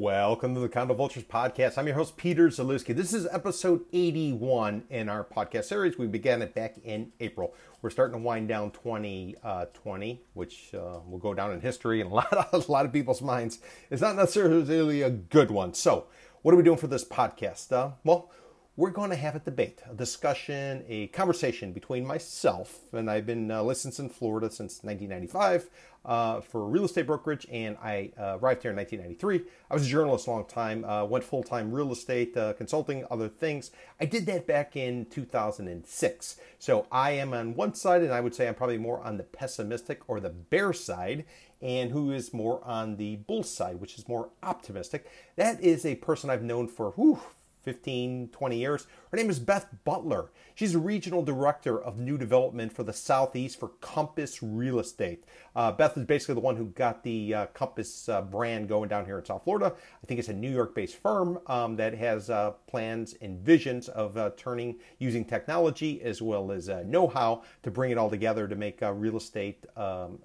Welcome to the Condo Vultures podcast. I'm your host, Peter Zalewski. This is episode 81 in our podcast series. We began it back in April. We're starting to wind down 2020, uh, which uh, will go down in history and a lot, of, a lot of people's minds. It's not necessarily a good one. So, what are we doing for this podcast? Uh, well, we're going to have a debate, a discussion, a conversation between myself, and I've been uh, licensed in Florida since 1995 uh, for real estate brokerage, and I uh, arrived here in 1993. I was a journalist a long time, uh, went full time real estate uh, consulting, other things. I did that back in 2006. So I am on one side, and I would say I'm probably more on the pessimistic or the bear side and who is more on the bull side, which is more optimistic. That is a person I've known for whew, 15, 20 years. Her name is Beth Butler. She's a regional director of new development for the Southeast for Compass Real Estate. Uh, Beth is basically the one who got the uh, Compass uh, brand going down here in South Florida. I think it's a New York based firm um, that has uh, plans and visions of uh, turning using technology as well as uh, know how to bring it all together to make real estate, um,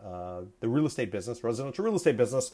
the real estate business, residential real estate business,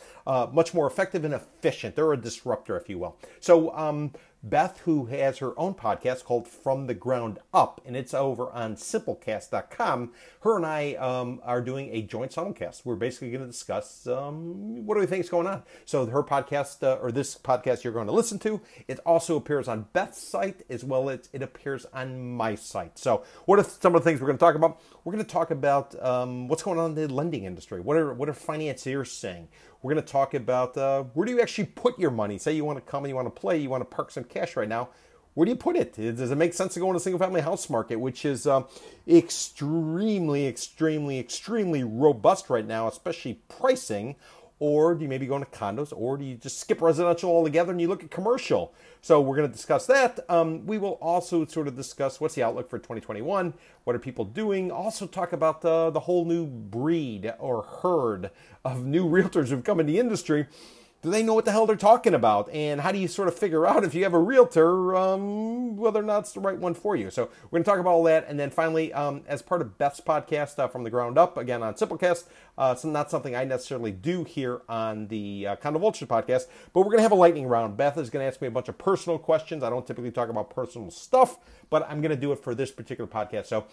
much more effective and efficient. They're a disruptor, if you will. So, um, Beth, who has her own podcast called From the Ground Up, and it's over on simplecast.com. Her and I um, are doing a joint simulcast. We're basically going to discuss um, what do we think is going on. So her podcast, uh, or this podcast you're going to listen to, it also appears on Beth's site as well as it appears on my site. So what are some of the things we're going to talk about? We're going to talk about um, what's going on in the lending industry. What are what are financiers saying? We're going to talk about uh, where do you actually put your money. Say you want to come and you want to play, you want to park some cash right now. Where do you put it? Does it make sense to go in a single family house market, which is uh, extremely, extremely, extremely robust right now, especially pricing? Or do you maybe go into condos, or do you just skip residential altogether and you look at commercial? So we're going to discuss that. Um, we will also sort of discuss what's the outlook for 2021. What are people doing? Also talk about the, the whole new breed or herd of new realtors who've come in the industry do they know what the hell they're talking about? And how do you sort of figure out if you have a realtor um, whether or not it's the right one for you? So we're going to talk about all that, and then finally, um, as part of Beth's podcast uh, from the ground up, again on Simplecast, uh, not something I necessarily do here on the uh, Condo Vultures podcast, but we're going to have a lightning round. Beth is going to ask me a bunch of personal questions. I don't typically talk about personal stuff, but I'm going to do it for this particular podcast. So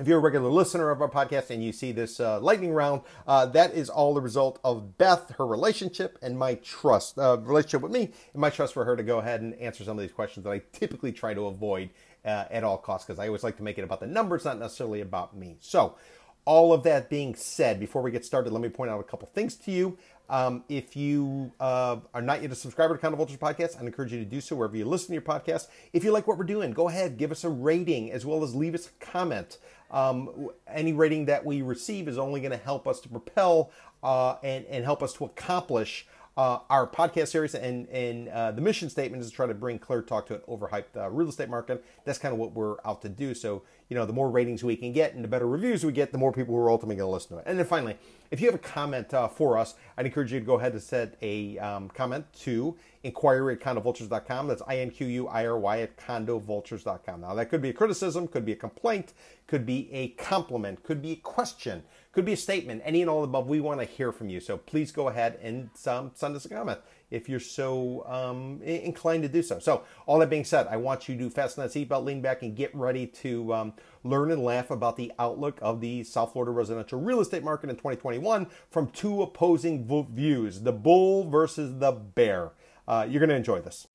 if you're a regular listener of our podcast and you see this uh, lightning round, uh, that is all the result of Beth, her relationship, and my trust, uh, relationship with me, and my trust for her to go ahead and answer some of these questions that I typically try to avoid uh, at all costs because I always like to make it about the numbers, not necessarily about me. So, all of that being said, before we get started, let me point out a couple things to you. Um, if you uh, are not yet a subscriber to Condo Vultures Podcast, I encourage you to do so wherever you listen to your podcast. If you like what we're doing, go ahead, give us a rating as well as leave us a comment. Um, any rating that we receive is only going to help us to propel uh, and, and help us to accomplish uh, our podcast series and, and uh, the mission statement is to try to bring clear talk to an overhyped uh, real estate market. That's kind of what we're out to do. So, you know, the more ratings we can get and the better reviews we get, the more people who are ultimately going to listen to it. And then finally, if you have a comment uh, for us, I'd encourage you to go ahead and set a um, comment to inquiry at condovultures.com. That's I N Q U I R Y at condovultures.com. Now, that could be a criticism, could be a complaint, could be a compliment, could be a question, could be a statement, any and all above. We want to hear from you. So please go ahead and um, send us a comment if you're so um, inclined to do so. So, all that being said, I want you to fasten that seatbelt, lean back, and get ready to um, learn and laugh about the outlook of the South Florida residential real estate market in 2021 from two opposing views the bull versus the bear. Uh, you're going to enjoy this.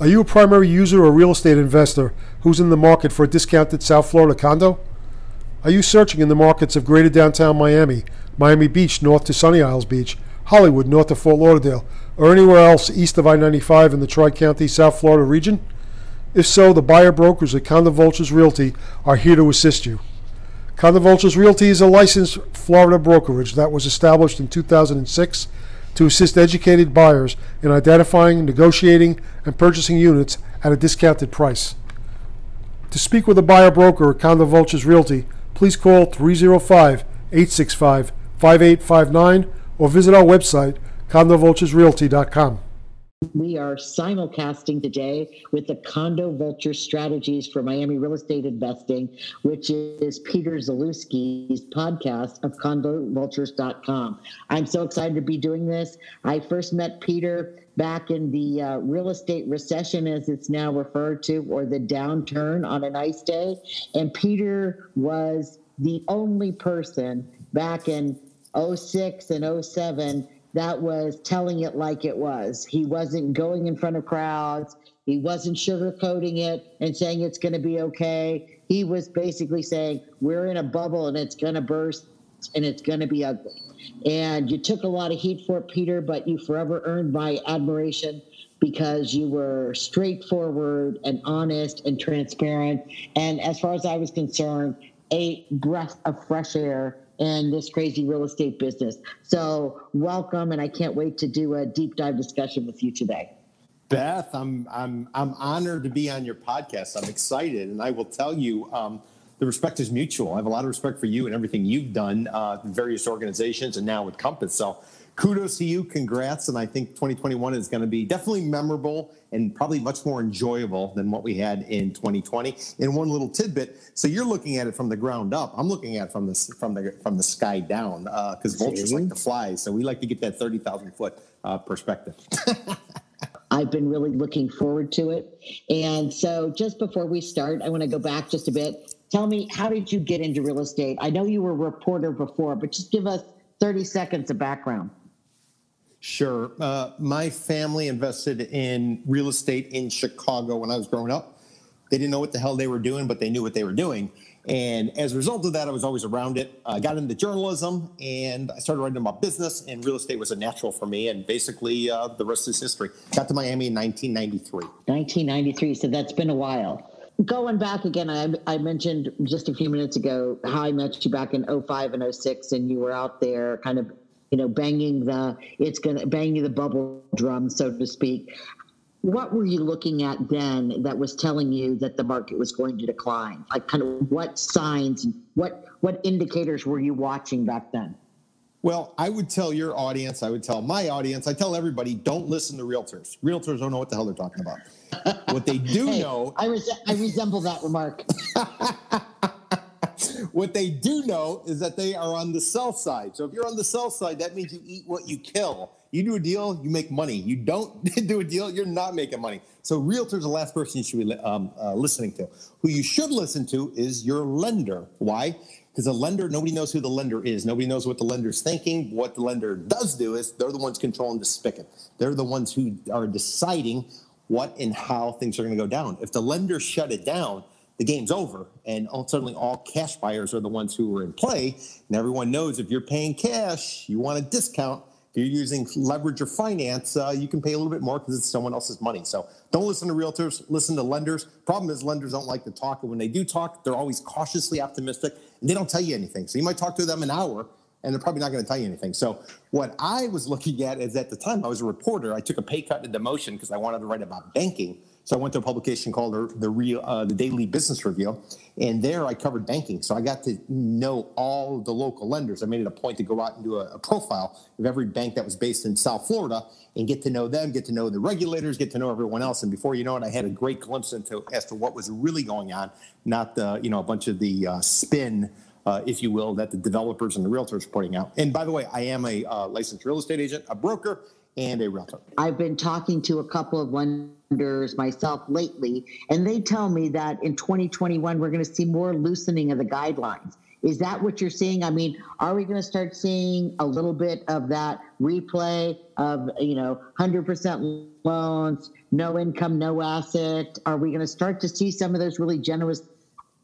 Are you a primary user or real estate investor who's in the market for a discounted South Florida condo? Are you searching in the markets of greater downtown Miami, Miami Beach north to Sunny Isles Beach, Hollywood north of Fort Lauderdale, or anywhere else east of I 95 in the Tri County, South Florida region? If so, the buyer brokers at Condo Vultures Realty are here to assist you. Condo Vultures Realty is a licensed Florida brokerage that was established in 2006 to assist educated buyers in identifying, negotiating, and purchasing units at a discounted price. To speak with a buyer broker at Condo Vultures Realty, please call 305 865 5859 or visit our website, condovulturesrealty.com. we are simulcasting today with the Condo Vulture Strategies for Miami Real Estate Investing, which is Peter Zalewski's podcast of condovultures.com. I'm so excited to be doing this. I first met Peter back in the uh, real estate recession, as it's now referred to, or the downturn on a nice day. And Peter was the only person back in 06 and 07 that was telling it like it was. He wasn't going in front of crowds. He wasn't sugarcoating it and saying it's going to be okay. He was basically saying, We're in a bubble and it's going to burst and it's going to be ugly. And you took a lot of heat for it, Peter, but you forever earned my admiration because you were straightforward and honest and transparent. And as far as I was concerned, a breath of fresh air in this crazy real estate business. So, welcome, and I can't wait to do a deep dive discussion with you today. Beth, I'm I'm I'm honored to be on your podcast. I'm excited, and I will tell you, um, the respect is mutual. I have a lot of respect for you and everything you've done, uh, various organizations, and now with Compass. So kudos to you. Congrats. And I think 2021 is going to be definitely memorable and probably much more enjoyable than what we had in 2020. And one little tidbit. So you're looking at it from the ground up. I'm looking at it from the, from the, from the sky down because uh, vultures like to fly. So we like to get that 30,000 foot uh, perspective. I've been really looking forward to it. And so just before we start, I want to go back just a bit. Tell me, how did you get into real estate? I know you were a reporter before, but just give us 30 seconds of background. Sure. Uh, my family invested in real estate in Chicago when I was growing up. They didn't know what the hell they were doing, but they knew what they were doing. And as a result of that, I was always around it. I got into journalism and I started writing about business, and real estate was a natural for me. And basically, uh, the rest is history. Got to Miami in 1993. 1993. So that's been a while. Going back again, I, I mentioned just a few minutes ago how I met you back in 05 and 06, and you were out there kind of you know, banging the it's gonna banging the bubble drum, so to speak. What were you looking at then that was telling you that the market was going to decline? Like, kind of what signs, what what indicators were you watching back then? Well, I would tell your audience, I would tell my audience, I tell everybody, don't listen to realtors. Realtors don't know what the hell they're talking about. what they do hey, know, I, res- I resemble that remark. what they do know is that they are on the sell side. So if you're on the sell side, that means you eat what you kill. You do a deal, you make money. You don't do a deal, you're not making money. So realtors is the last person you should be um, uh, listening to. Who you should listen to is your lender. Why? Because a lender, nobody knows who the lender is. Nobody knows what the lender's thinking. What the lender does do is they're the ones controlling the spigot. They're the ones who are deciding what and how things are going to go down. If the lender shut it down, the game's over. And suddenly all cash buyers are the ones who are in play. And everyone knows if you're paying cash, you want a discount. If you're using leverage or finance, uh, you can pay a little bit more because it's someone else's money. So don't listen to realtors, listen to lenders. Problem is, lenders don't like to talk. And when they do talk, they're always cautiously optimistic and they don't tell you anything. So you might talk to them an hour and they're probably not going to tell you anything. So what I was looking at is at the time I was a reporter, I took a pay cut and demotion because I wanted to write about banking. So I went to a publication called the, the real uh, the Daily Business Review, and there I covered banking. So I got to know all the local lenders. I made it a point to go out and do a, a profile of every bank that was based in South Florida and get to know them, get to know the regulators, get to know everyone else. And before you know it, I had a great glimpse into as to what was really going on, not the you know a bunch of the uh, spin. Uh, if you will, that the developers and the realtors are putting out. And by the way, I am a uh, licensed real estate agent, a broker, and a realtor. I've been talking to a couple of lenders myself lately, and they tell me that in 2021 we're going to see more loosening of the guidelines. Is that what you're seeing? I mean, are we going to start seeing a little bit of that replay of, you know, 100% loans, no income, no asset? Are we going to start to see some of those really generous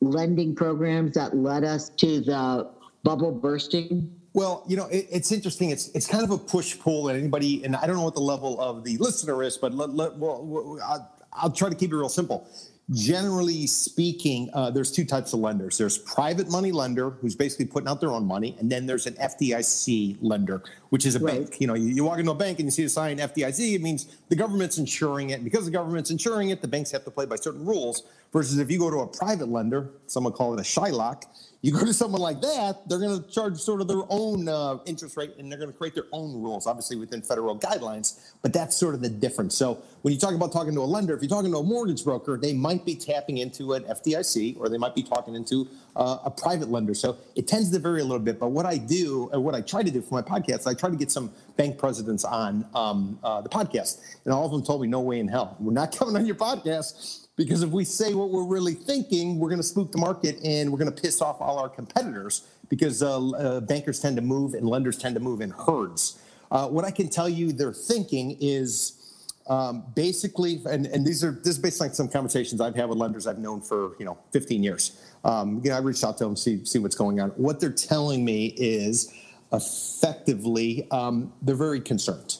lending programs that led us to the bubble bursting? Well, you know, it, it's interesting. It's it's kind of a push pull, and anybody, and I don't know what the level of the listener is, but let, let, well, I'll, I'll try to keep it real simple. Generally speaking, uh, there's two types of lenders. There's private money lender, who's basically putting out their own money, and then there's an FDIC lender, which is a right. bank. You know, you, you, walk into a bank and you see a sign FDIC, it means the government's insuring it. And because the government's insuring it, the banks have to play by certain rules. Versus if you go to a private lender, someone call it a Shylock, You go to someone like that, they're going to charge sort of their own uh, interest rate and they're going to create their own rules, obviously within federal guidelines. But that's sort of the difference. So when you talk about talking to a lender, if you're talking to a mortgage broker, they might be tapping into an FDIC or they might be talking into uh, a private lender. So it tends to vary a little bit. But what I do, or what I try to do for my podcast, I try to get some bank presidents on um, uh, the podcast. And all of them told me, no way in hell. We're not coming on your podcast because if we say what we're really thinking, we're going to spook the market and we're going to piss off all our competitors because uh, uh, bankers tend to move and lenders tend to move in herds. Uh, what I can tell you they're thinking is um, basically, and, and these are this is based on some conversations I've had with lenders I've known for you know 15 years. Um, you know, I reached out to them see see what's going on. What they're telling me is effectively um, they're very concerned.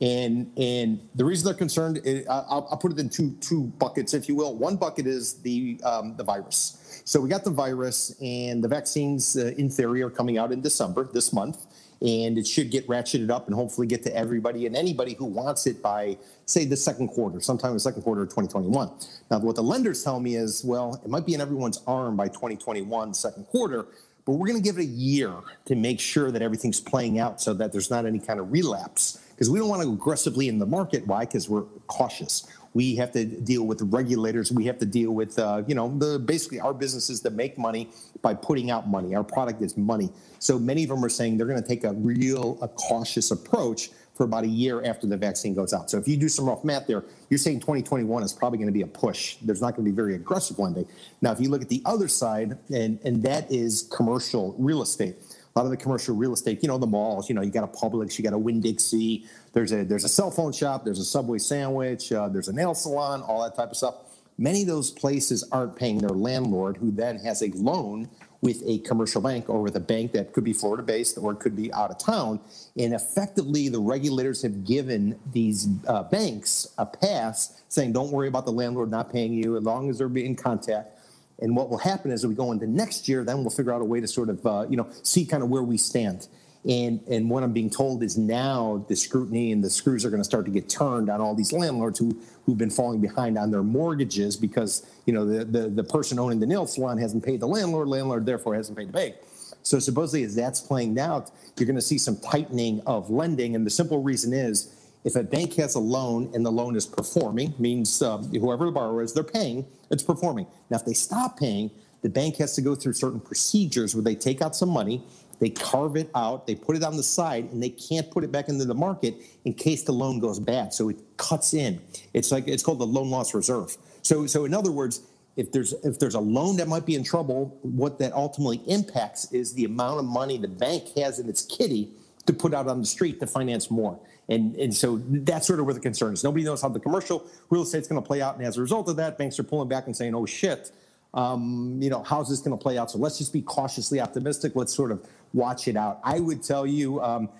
And and the reason they're concerned, is, I'll, I'll, put it in two two buckets, if you will. One bucket is the um, the virus. So we got the virus, and the vaccines, uh, in theory, are coming out in December this month, and it should get ratcheted up and hopefully get to everybody and anybody who wants it by say the second quarter, sometime in the second quarter of 2021. Now, what the lenders tell me is, well, it might be in everyone's arm by 2021 second quarter, but we're going to give it a year to make sure that everything's playing out so that there's not any kind of relapse because we don't want to aggressively in the market. Why? Because we're cautious. We have to deal with regulators. We have to deal with, uh, you know, the basically our businesses that make money by putting out money. Our product is money. So many of them are saying they're going to take a real, a cautious approach for about a year after the vaccine goes out. So if you do some rough math there, you're saying 2021 is probably going to be a push. There's not going to be very aggressive lending. Now, if you look at the other side, and and that is commercial real estate lot of the commercial real estate, you know, the malls, you know, you got a Publix, you got a Winn-Dixie, there's a there's a cell phone shop, there's a Subway sandwich, uh, there's a nail salon, all that type of stuff. Many of those places aren't paying their landlord, who then has a loan with a commercial bank or with a bank that could be Florida based or could be out of town. And effectively, the regulators have given these uh, banks a pass saying, don't worry about the landlord not paying you as long as they're in contact and what will happen is, as we go into next year, then we'll figure out a way to sort of, uh, you know, see kind of where we stand. And and what I'm being told is now the scrutiny and the screws are going to start to get turned on all these landlords who who've been falling behind on their mortgages because you know the the, the person owning the nail salon hasn't paid the landlord, landlord therefore hasn't paid the bank. So supposedly, as that's playing out, you're going to see some tightening of lending, and the simple reason is if a bank has a loan and the loan is performing, means uh, whoever the borrower is, they're paying, it's performing. Now, if they stop paying, the bank has to go through certain procedures where they take out some money, they carve it out, they put it on the side, and they can't put it back into the market in case the loan goes bad. So it cuts in. It's like it's called the loan loss reserve. So, so in other words, if there's if there's a loan that might be in trouble, what that ultimately impacts is the amount of money the bank has in its kitty to put out on the street to finance more. And, and so that's sort of where the concern is. Nobody knows how the commercial real estate is going to play out. And as a result of that, banks are pulling back and saying, oh, shit, um, you know, how's this going to play out? So let's just be cautiously optimistic. Let's sort of watch it out. I would tell you, um,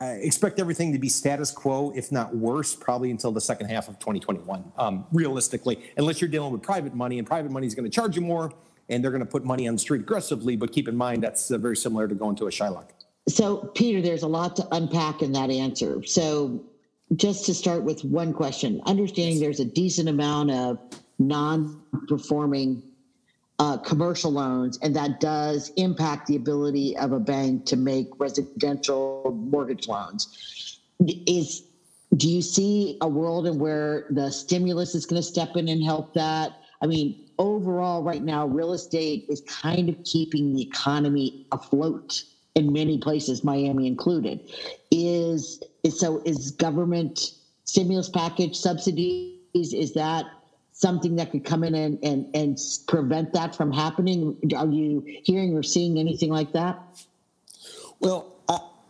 expect everything to be status quo, if not worse, probably until the second half of 2021, um, realistically, unless you're dealing with private money and private money is going to charge you more and they're going to put money on the street aggressively. But keep in mind, that's uh, very similar to going to a Shylock. So, Peter, there's a lot to unpack in that answer. So, just to start with one question, understanding there's a decent amount of non performing uh, commercial loans, and that does impact the ability of a bank to make residential mortgage loans. Is do you see a world in where the stimulus is going to step in and help that? I mean, overall, right now, real estate is kind of keeping the economy afloat in many places, Miami included. Is, is so is government stimulus package subsidies? Is that something that could come in and, and, and prevent that from happening? Are you hearing or seeing anything like that? Well,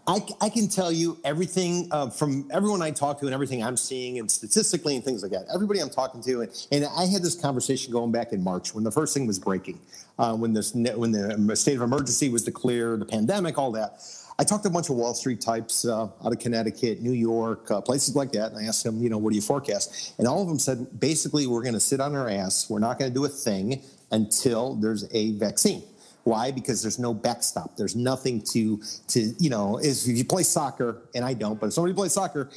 I, I can tell you everything uh, from everyone I talk to and everything I'm seeing and statistically and things like that. Everybody I'm talking to, and, and I had this conversation going back in March when the first thing was breaking, uh, when this when the state of emergency was declared, the pandemic, all that. I talked to a bunch of Wall Street types uh, out of Connecticut, New York, uh, places like that, and I asked them, you know, what do you forecast? And all of them said, basically, we're going to sit on our ass. We're not going to do a thing until there's a vaccine. Why? Because there's no backstop. There's nothing to to you know. Is if you play soccer, and I don't, but if somebody plays soccer,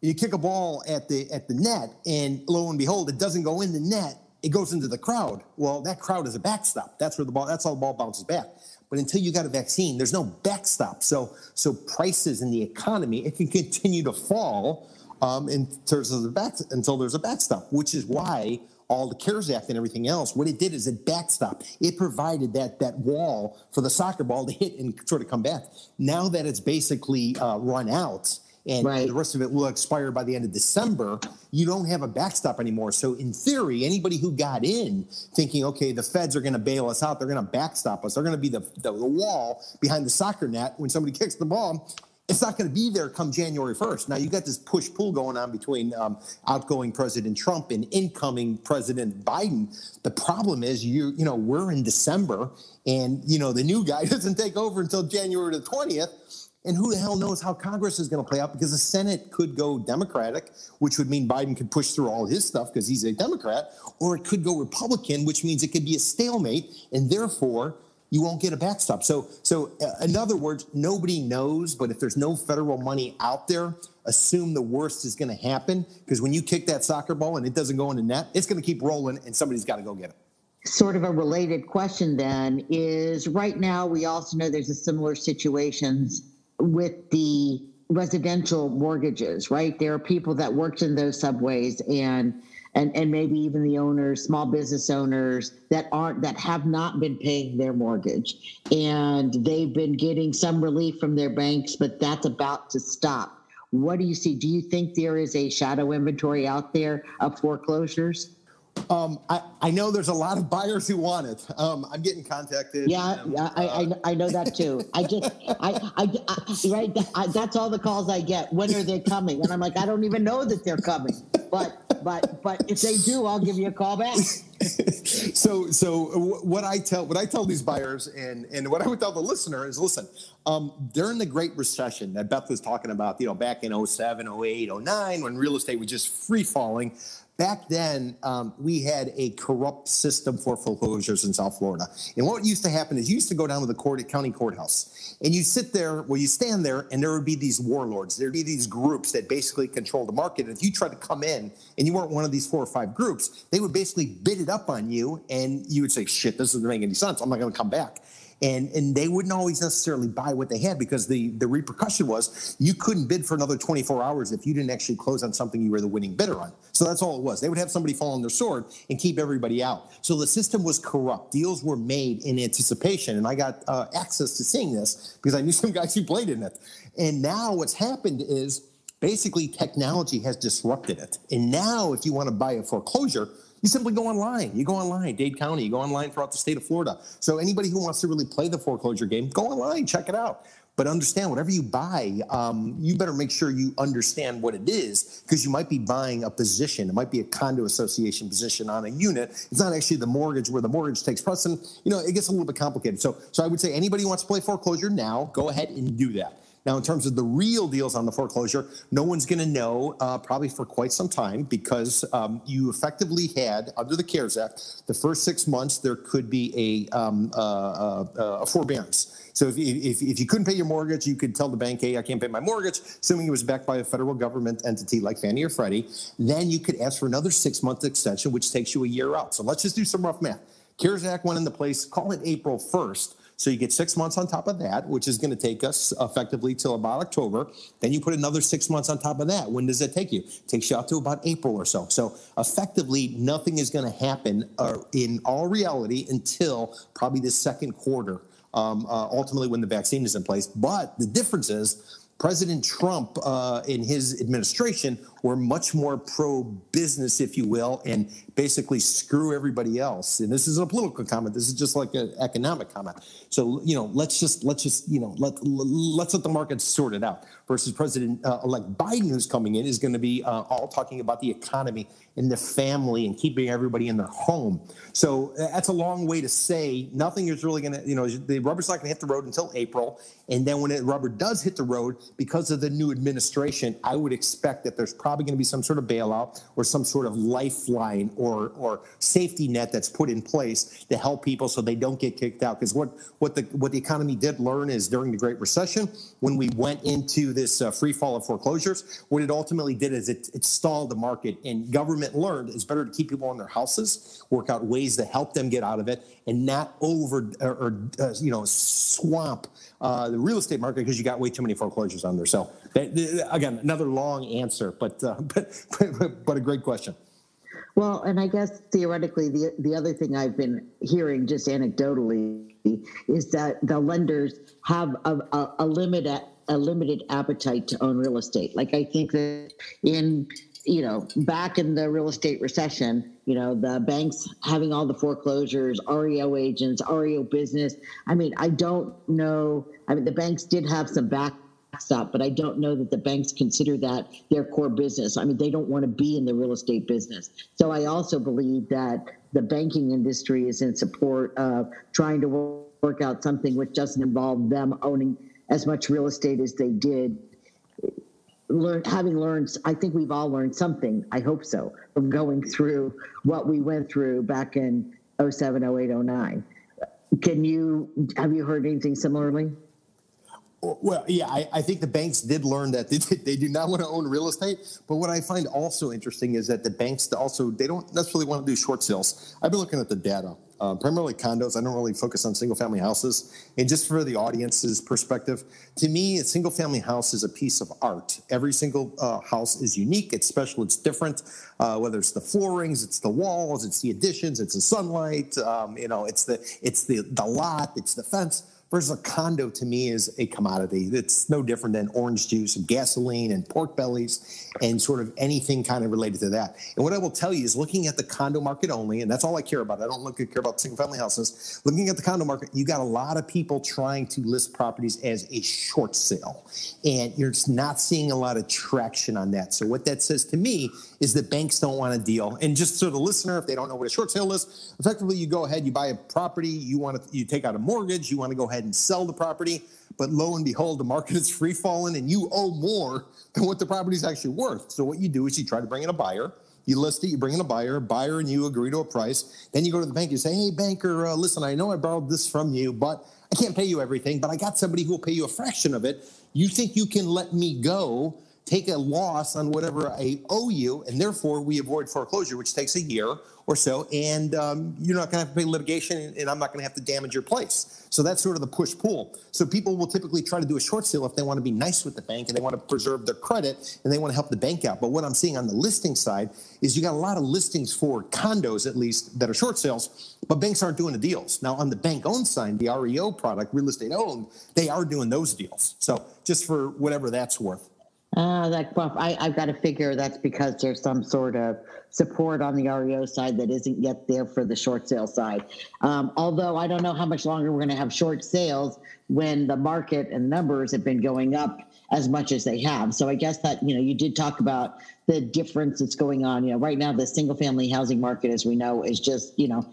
you kick a ball at the at the net, and lo and behold, it doesn't go in the net. It goes into the crowd. Well, that crowd is a backstop. That's where the ball. That's how the ball bounces back. But until you got a vaccine, there's no backstop. So so prices in the economy it can continue to fall um, in terms of the back until there's a backstop, which is why all the CARES Act and everything else, what it did is it backstop. It provided that that wall for the soccer ball to hit and sort of come back. Now that it's basically uh, run out and Right. the rest of it will expire by the end of December, you don't have a backstop anymore. So in theory, anybody who got in thinking, okay, the feds are going to bail us out, they're going to backstop us, they're going to be the, the, the wall behind the soccer net when somebody kicks the ball. It's not going to be there come January 1st. Now you got this push pull going on between um, outgoing President Trump and incoming President Biden. The problem is you you know we're in December and you know the new guy doesn't take over until January the 20th. And who the hell knows how Congress is going to play out because the Senate could go Democratic, which would mean Biden could push through all his stuff because he's a Democrat, or it could go Republican, which means it could be a stalemate, and therefore you won't get a backstop. So, so uh, in other words, nobody knows, but if there's no federal money out there, assume the worst is going to happen because when you kick that soccer ball and it doesn't go in the net, it's going to keep rolling, and somebody's got to go get it. sort of a related question then is right now we also know there's a similar situations with the residential mortgages right? There are people that worked in those subways and and and maybe even the owners small business owners that aren't that have not been paying their mortgage. And they've been getting some relief from their banks but that's about to stop. What do you see? Do you think there is a shadow inventory out there of foreclosures Um, I, I know there's a lot of buyers who want it. Um, I'm getting contacted. Yeah, yeah, I, I, I know that too. I just, I, I, I right, I, that's all the calls I get. When are they coming? And I'm like, I don't even know that they're coming. But, but, but if they do, I'll give you a call back. so so what I tell what I tell these buyers and and what I would tell the listener is listen um, during the Great Recession that Beth was talking about you know back in 07 08 09 when real estate was just free falling back then um, we had a corrupt system for foreclosures in South Florida. And what used to happen is you used to go down to the court county courthouse and you sit there well you stand there and there would be these warlords. There'd be these groups that basically control the market. And if you tried to come in and you weren't one of these four or five groups they would basically bid it up on you and you would say shit this doesn't make any sense. I'm not going to come back and and they wouldn't always necessarily buy what they had because the the repercussion was you couldn't bid for another 24 hours if you didn't actually close on something you were the winning bidder on. So that's all it was. They would have somebody fall on their sword and keep everybody out. So the system was corrupt. Deals were made in anticipation and i got uh, access to seeing this because i knew some guys who played in it. And now what's happened is basically technology has disrupted it. And now if you want to buy a foreclosure you simply go online. You go online, Dade County. You go online throughout the state of Florida. So anybody who wants to really play the foreclosure game, go online, check it out. But understand, whatever you buy, um, you better make sure you understand what it is because you might be buying a position. It might be a condo association position on a unit. It's not actually the mortgage where the mortgage takes precedent. You know, it gets a little bit complicated. So, so I would say anybody who wants to play foreclosure now, go ahead and do that. Now, in terms of the real deals on the foreclosure, no one's going to know uh, probably for quite some time because um, you effectively had, under the CARES Act, the first six months there could be a, um, uh, uh, uh, a forbearance. So if, if, if you couldn't pay your mortgage, you could tell the bank, hey, I can't pay my mortgage, assuming it was backed by a federal government entity like Fannie or Freddie. Then you could ask for another six month extension, which takes you a year out. So let's just do some rough math. CARES Act went into place, call it April 1st. So you get six months on top of that, which is going to take us effectively till about October. Then you put another six months on top of that. When does that take you? It takes you out to about April or so. So effectively, nothing is going to happen uh, in all reality until probably the second quarter, um, uh, ultimately when the vaccine is in place. But the difference is President Trump uh, in his administration were much more pro business, if you will, and basically screw everybody else. And this isn't a political comment. This is just like an economic comment. So you know, let's just let's just you know let let's let the market sort it out. Versus President-elect Biden, who's coming in, is going to be uh, all talking about the economy and the family and keeping everybody in their home. So that's a long way to say nothing is really going to you know the rubber's not going to hit the road until April, and then when the rubber does hit the road because of the new administration, I would expect that there's probably going to be some sort of bailout or some sort of lifeline or or safety net that's put in place to help people so they don't get kicked out. Because what what the what the economy did learn is during the Great Recession, when we went into this uh, free fall of foreclosures, what it ultimately did is it, it stalled the market, and government learned it's better to keep people in their houses, work out ways to help them get out of it, and not over or, or uh, you know swamp uh, the real estate market because you got way too many foreclosures on there. So that, again, another long answer, but, uh, but, but but a great question. Well, and I guess theoretically, the the other thing I've been hearing just anecdotally is that the lenders have a, a, a limit at, a limited appetite to own real estate. Like I think that in you know back in the real estate recession, you know the banks having all the foreclosures, REO agents, REO business. I mean, I don't know. I mean, the banks did have some backstop, but I don't know that the banks consider that their core business. I mean, they don't want to be in the real estate business. So I also believe that the banking industry is in support of trying to work out something which doesn't involve them owning as much real estate as they did. Learn, having learned, I think we've all learned something, I hope so, from going through what we went through back in 07, 08, 09. Can you, have you heard anything similarly? Well, yeah, I, I, think the banks did learn that they, they do not want to own real estate. But what I find also interesting is that the banks also they don't necessarily want to do short sales. I've been looking at the data, uh, primarily condos. I don't really focus on single family houses. And just for the audience's perspective, to me, a single family house is a piece of art. Every single uh, house is unique. It's special. It's different. Uh, whether it's the floorings, it's the walls, it's the additions, it's the sunlight. Um, you know, it's the it's the the lot, it's the fence versus a condo to me is a commodity. It's no different than orange juice and gasoline and pork bellies and sort of anything kind of related to that. And what I will tell you is looking at the condo market only, and that's all I care about. I don't look at care about single family houses. Looking at the condo market, you got a lot of people trying to list properties as a short sale. And you're not seeing a lot of traction on that. So what that says to me is that banks don't want to deal. And just so the listener, if they don't know what a short sale is, effectively you go ahead, you buy a property, you want to you take out a mortgage, you want to go ahead and sell the property. But lo and behold, the market is free falling and you owe more than what the property is actually worth. So what you do is you try to bring in a buyer. You list it, you bring in a buyer, buyer and you agree to a price. Then you go to the bank, you say, hey, banker, uh, listen, I know I borrowed this from you, but I can't pay you everything, but I got somebody who will pay you a fraction of it. You think you can let me go take a loss on whatever I owe you, and therefore we avoid foreclosure, which takes a year or so, and um, you're not going to have to pay litigation, and I'm not going to have to damage your place. So that's sort of the push pull. So people will typically try to do a short sale if they want to be nice with the bank and they want to preserve their credit and they want to help the bank out. But what I'm seeing on the listing side is you got a lot of listings for condos, at least, that are short sales, but banks aren't doing the deals. Now, on the bank owned side, the REO product, real estate owned, they are doing those deals. So just for whatever that's worth. Ah, that buff. I, I've got to figure that's because there's some sort of support on the REO side that isn't yet there for the short sale side. Um, although I don't know how much longer we're going to have short sales when the market and numbers have been going up as much as they have. So I guess that you know you did talk about the difference that's going on. You know, right now the single family housing market, as we know, is just you know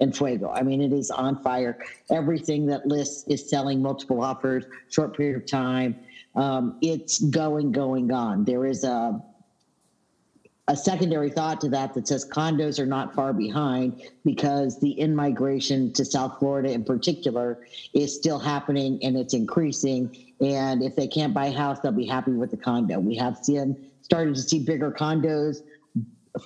in fuego. I mean, it is on fire. Everything that lists is selling multiple offers, short period of time um, it's going, going, on. There is a a secondary thought to that that says condos are not far behind because the in migration to South Florida in particular is still happening and it's increasing. And if they can't buy a house, they'll be happy with the condo. We have seen started to see bigger condos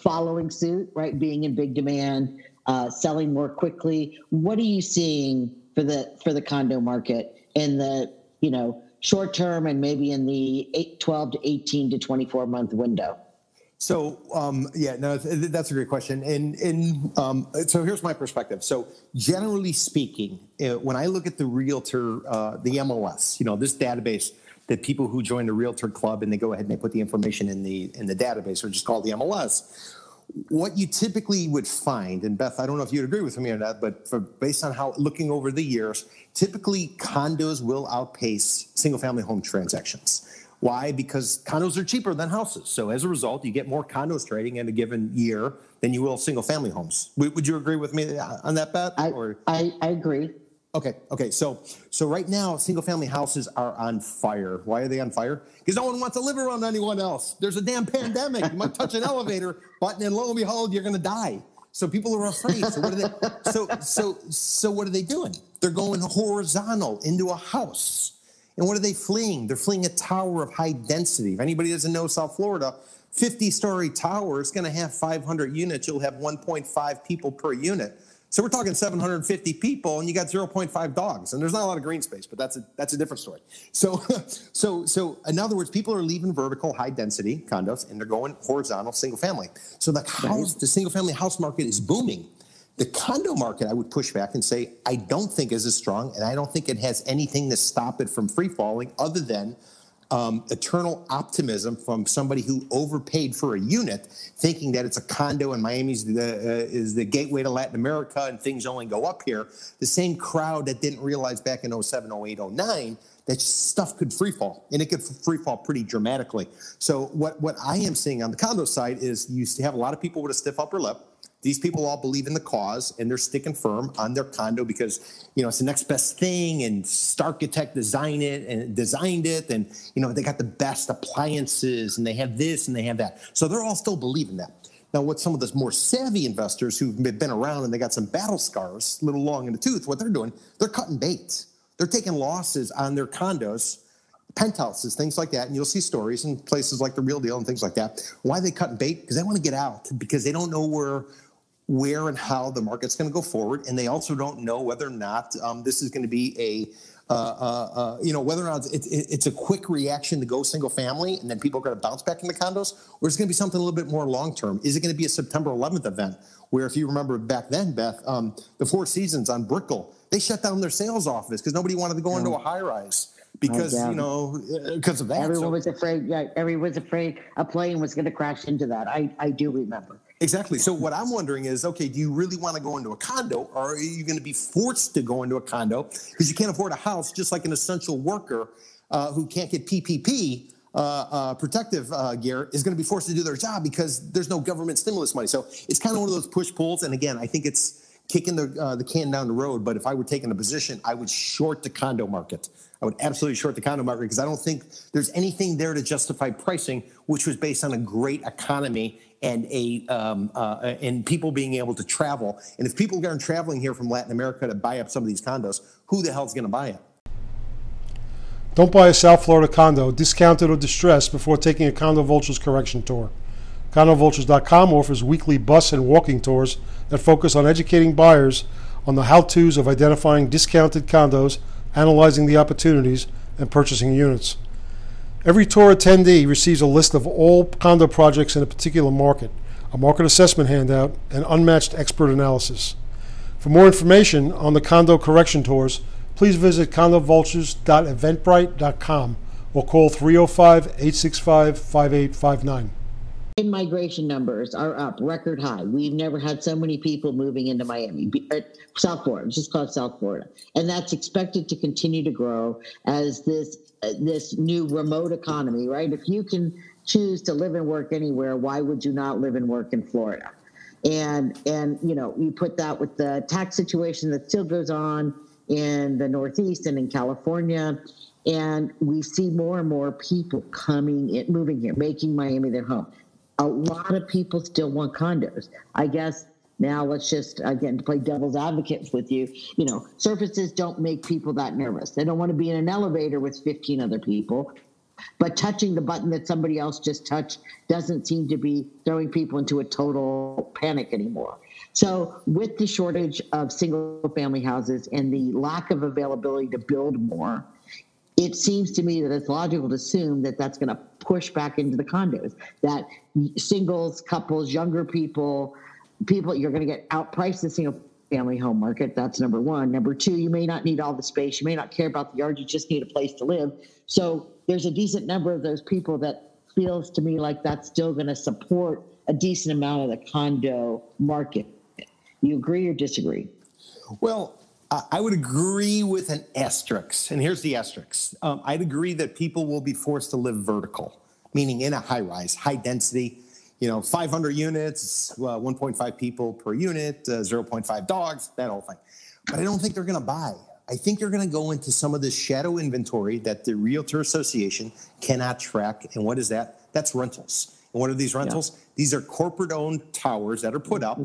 following suit, right? Being in big demand, uh, selling more quickly. What are you seeing for the for the condo market in the you know short term and maybe in the eight, 12 to 18 to 24 month window? So um, yeah, no, that's a great question, and and um, so here's my perspective. So generally speaking, uh, when I look at the realtor, uh, the MLS, you know, this database that people who join the realtor club and they go ahead and they put the information in the in the database, which is called the MLS what you typically would find, and Beth, I don't know if you'd agree with me or not, but for, based on how looking over the years, typically condos will outpace single family home transactions. Why? Because condos are cheaper than houses. So as a result, you get more condos trading in a given year than you will single family homes. Would, you agree with me uh, on that, Beth? I, or? I, I agree. Okay, okay. So so right now, single family houses are on fire. Why are they on fire? Because no one wants to live around anyone else. There's a damn pandemic. You might touch an elevator button, and lo and behold, you're gonna die. So people are afraid. So what are they so so so what are they doing? They're going horizontal into a house. And what are they fleeing? They're fleeing a tower of high density. If anybody doesn't know South Florida, 50 story tower is going to have 500 units. You'll have 1.5 people per unit. So we're talking 750 people, and you got 0.5 dogs, and there's not a lot of green space, but that's a that's a different story. So, so, so in other words, people are leaving vertical, high density condos, and they're going horizontal, single family. So the house, the single family house market is booming. The condo market, I would push back and say, I don't think is as strong, and I don't think it has anything to stop it from free falling, other than um, eternal optimism from somebody who overpaid for a unit, thinking that it's a condo and Miami's the, uh, is the gateway to Latin America and things only go up here. The same crowd that didn't realize back in 07, 08, 09 that stuff could free fall and it could free fall pretty dramatically. So what, what I am seeing on the condo side is you have a lot of people with a stiff upper lip these people all believe in the cause and they're sticking firm on their condo because you know it's the next best thing and Starchitect designed it and designed it and you know they got the best appliances and they have this and they have that so they're all still believing that now what some of the more savvy investors who've been around and they got some battle scars a little long in the tooth what they're doing they're cutting bait they're taking losses on their condos penthouses, things like that. And you'll see stories in places like the real deal and things like that. Why they cutting bait? Because they want to get out because they don't know where where and how the market's going to go forward, and they also don't know whether or not um, this is going to be a uh, uh, uh, you know whether or not it's, it's a quick reaction to go single family and then people are going to bounce back in the condos, or it's going to be something a little bit more long term. Is it going to be a September 11th event where, if you remember back then, Beth, um, the Four Seasons on Brickell, they shut down their sales office because nobody wanted to go into a high rise because you know because of that. Everyone so, was afraid. Yeah, everyone was afraid a plane was going to crash into that. I I do remember. Exactly. So what I'm wondering is, okay, do you really want to go into a condo, or are you going to be forced to go into a condo because you can't afford a house, just like an essential worker uh, who can't get PPP uh, uh, protective uh, gear is going to be forced to do their job because there's no government stimulus money. So it's kind of one of those push pulls. And again, I think it's kicking the uh, the can down the road. But if I were taking a position, I would short the condo market. I would absolutely short the condo market because I don't think there's anything there to justify pricing, which was based on a great economy and a um, uh, and people being able to travel. And if people aren't traveling here from Latin America to buy up some of these condos, who the hell's going to buy it? Don't buy a South Florida condo, discounted or distressed, before taking a Condo Vultures correction tour. CondoVultures.com offers weekly bus and walking tours that focus on educating buyers on the how to's of identifying discounted condos, analyzing the opportunities, and purchasing units. Every tour attendee receives a list of all condo projects in a particular market, a market assessment handout, and unmatched expert analysis. For more information on the condo correction tours, please visit condovultures.eventbrite.com or call 305 865 5859. In-migration numbers are up record high. We've never had so many people moving into Miami, uh, South Florida, just called South Florida. And that's expected to continue to grow as this this new remote economy, right? If you can choose to live and work anywhere, why would you not live and work in Florida? And and you know, you put that with the tax situation that still goes on in the Northeast and in California, and we see more and more people coming in, moving here, making Miami their home. A lot of people still want condos. I guess now let's just again to play devil's advocate with you. You know, surfaces don't make people that nervous. They don't want to be in an elevator with 15 other people. But touching the button that somebody else just touched doesn't seem to be throwing people into a total panic anymore. So, with the shortage of single family houses and the lack of availability to build more, it seems to me that it's logical to assume that that's going to push back into the condos, that singles, couples, younger people, people you're going to get outpriced in the single family home market. That's number one. Number two, you may not need all the space. You may not care about the yard. You just need a place to live. So there's a decent number of those people that feels to me like that's still going to support a decent amount of the condo market. You agree or disagree? Well, I would agree with an asterisk. And here's the asterisk um, I'd agree that people will be forced to live vertical, meaning in a high rise, high density you know, 500 units, uh, 1.5 people per unit, uh, 0.5 dogs, that whole thing. But I don't think they're going to buy. I think they're going to go into some of this shadow inventory that the Realtor Association cannot track. And what is that? That's rentals. And what are these rentals? Yeah. These are corporate owned towers that are put up.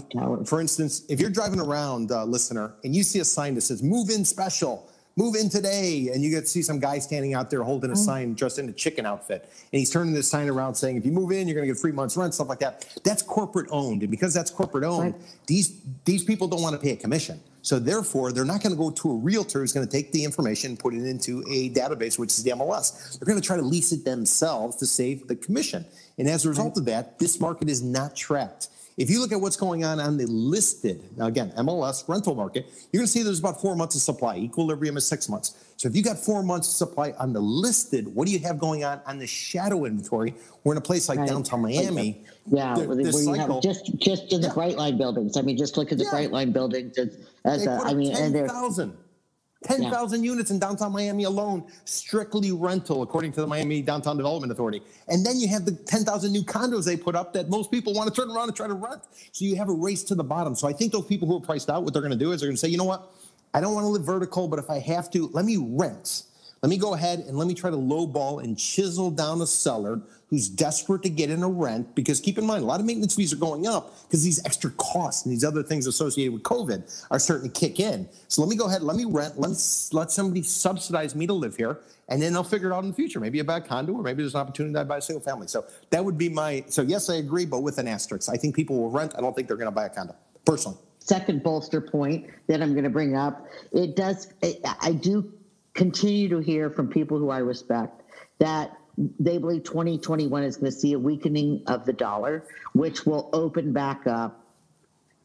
For instance, if you're driving around, uh, listener, and you see a sign that says move in special, move in today, and you get to see some guy standing out there holding a mm. sign dressed in a chicken outfit, and he's turning this sign around saying, if you move in, you're going to get three months rent, stuff like that. That's corporate owned. And because that's corporate owned, right. these, these people don't want to pay a commission. So therefore, they're not going to go to a realtor who's going to take the information and put it into a database, which is the MLS. They're going to try to lease it themselves to save the commission. And as a result of that, this market is not tracked. If you look at what's going on on the listed, now again, MLS rental market, you're going to see there's about four months of supply. Equilibrium is six months. So if you got four months of supply on the listed, what do you have going on on the shadow inventory? We're in a place like right. downtown Miami. Yeah, the, where cycle, have just just in the yeah. Brightline buildings. I mean, just look at the yeah. Brightline buildings as, as a, I mean, 10, and they're 10,000 yeah. units in downtown Miami alone, strictly rental, according to the Miami Downtown Development Authority. And then you have the 10,000 new condos they put up that most people want to turn around and try to rent. So you have a race to the bottom. So I think those people who are priced out, what they're going to do is they're going to say, you know what? I don't want to live vertical, but if I have to, let me rent. Let me go ahead and let me try to lowball and chisel down a seller who's desperate to get in a rent because keep in mind a lot of maintenance fees are going up because these extra costs and these other things associated with covid are starting to kick in. So let me go ahead let me rent let, me, let somebody subsidize me to live here and then they'll figure it out in the future. Maybe a bad condo or maybe there's an opportunity to buy a single family. So that would be my so yes i agree but with an asterisk. I think people will rent. I don't think they're going to buy a condo personally. Second bolster point that i'm going to bring up it does i do continue to hear from people who i respect that they believe 2021 is going to see a weakening of the dollar, which will open back up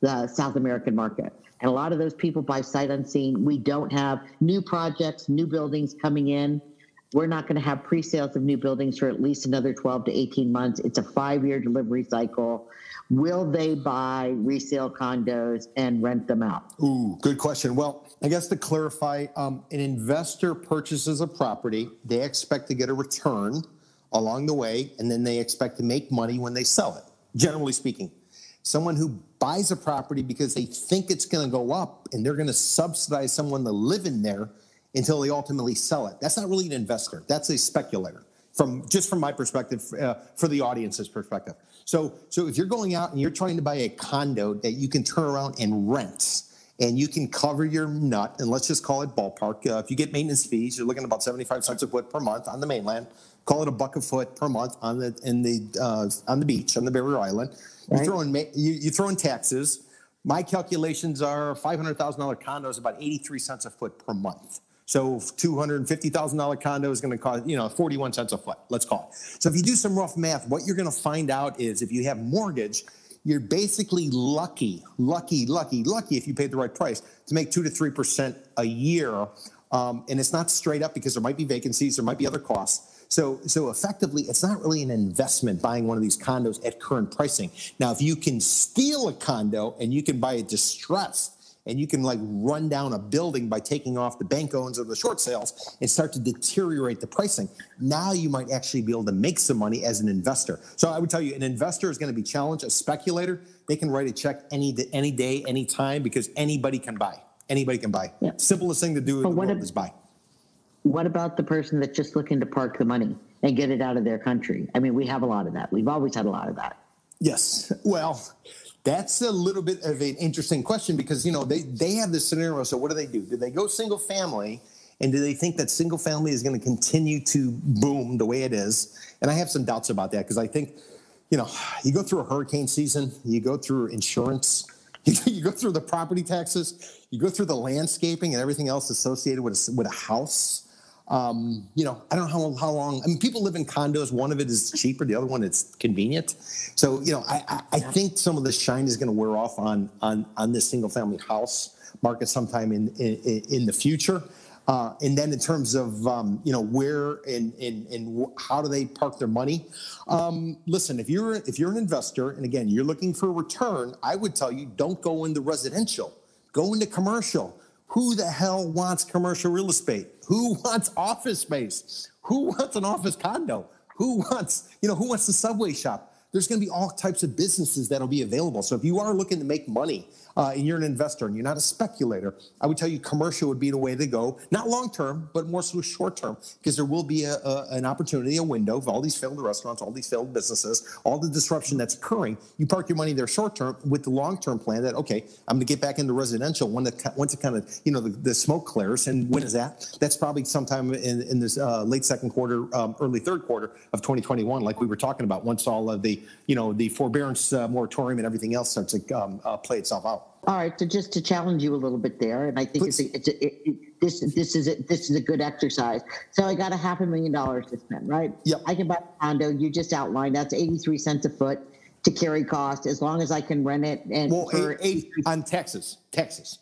the South American market. And a lot of those people buy sight unseen. We don't have new projects, new buildings coming in. We're not going to have pre sales of new buildings for at least another 12 to 18 months. It's a five year delivery cycle. Will they buy resale condos and rent them out? Ooh, good question. Well, I guess to clarify, um, an investor purchases a property, they expect to get a return along the way, and then they expect to make money when they sell it, generally speaking. Someone who buys a property because they think it's going to go up and they're going to subsidize someone to live in there until they ultimately sell it. That's not really an investor. That's a speculator from just from my perspective, uh, for the audience's perspective. So, so if you're going out and you're trying to buy a condo that you can turn around and rent, and you can cover your nut, and let's just call it ballpark. Uh, if you get maintenance fees, you're looking at about 75 cents a foot per month on the mainland. Call it a buck a foot per month on the in the uh, on the beach on the barrier island. Right. You throw in you, you throw in taxes. My calculations are $500,000 condo is about 83 cents a foot per month. So $250,000 condo is going to cost, you know, 41 cents a foot, let's call it. So if you do some rough math, what you're going to find out is if you have mortgage, you're basically lucky, lucky, lucky, lucky if you paid the right price to make two to 3% a year. Um, and it's not straight up because there might be vacancies, there might be other costs. So, so effectively, it's not really an investment buying one of these condos at current pricing. Now, if you can steal a condo and you can buy it distressed, and you can like run down a building by taking off the bank owns or the short sales and start to deteriorate the pricing. Now you might actually be able to make some money as an investor. So I would tell you, an investor is going to be challenged. A speculator, they can write a check any any day, any time because anybody can buy. Anybody can buy. Yeah. Simplest thing to do in the world is buy. What about the person that's just looking to park the money and get it out of their country? I mean, we have a lot of that. We've always had a lot of that. Yes. Well, that's a little bit of an interesting question because you know they they have this scenario. So what do they do? Do they go single family, and do they think that single family is going to continue to boom the way it is? And I have some doubts about that because I think, you know, you go through a hurricane season, you go through insurance, you go through the property taxes, you go through the landscaping and everything else associated with a, with a house. Um, you know, I don't know how, how long. I mean, people live in condos. One of it is cheaper, the other one it's convenient. So, you know, I, I, I think some of the shine is going to wear off on on on this single family house market sometime in in, in the future. Uh, and then in terms of um, you know where and, and and how do they park their money? Um, listen, if you're if you're an investor and again you're looking for a return, I would tell you don't go into residential, go into commercial. Who the hell wants commercial real estate? Who wants office space? Who wants an office condo? Who wants, you know, who wants the subway shop? there's going to be all types of businesses that'll be available. So if you are looking to make money uh, and you're an investor and you're not a speculator, I would tell you commercial would be the way to go. Not long term, but more so short term, because there will be a, a, an opportunity, a window of all these failed restaurants, all these failed businesses, all the disruption that's occurring. You park your money there short term with the long term plan that okay, I'm going to get back into residential when the once it kind of you know the, the smoke clears. And when is that? That's probably sometime in, in this uh, late second quarter, um, early third quarter of 2021, like we were talking about. Once all of the you know the forbearance uh, moratorium and everything else starts to um, uh, play itself out. All right, so just to challenge you a little bit there, and I think it's, a, it's a, it, it, this this is a, this is a good exercise. So I got a half a million dollars to spend, right? Yep. I can buy a condo. You just outlined that's eighty three cents a foot to carry cost as long as I can rent it and Well, for eight, eight on Texas, Texas.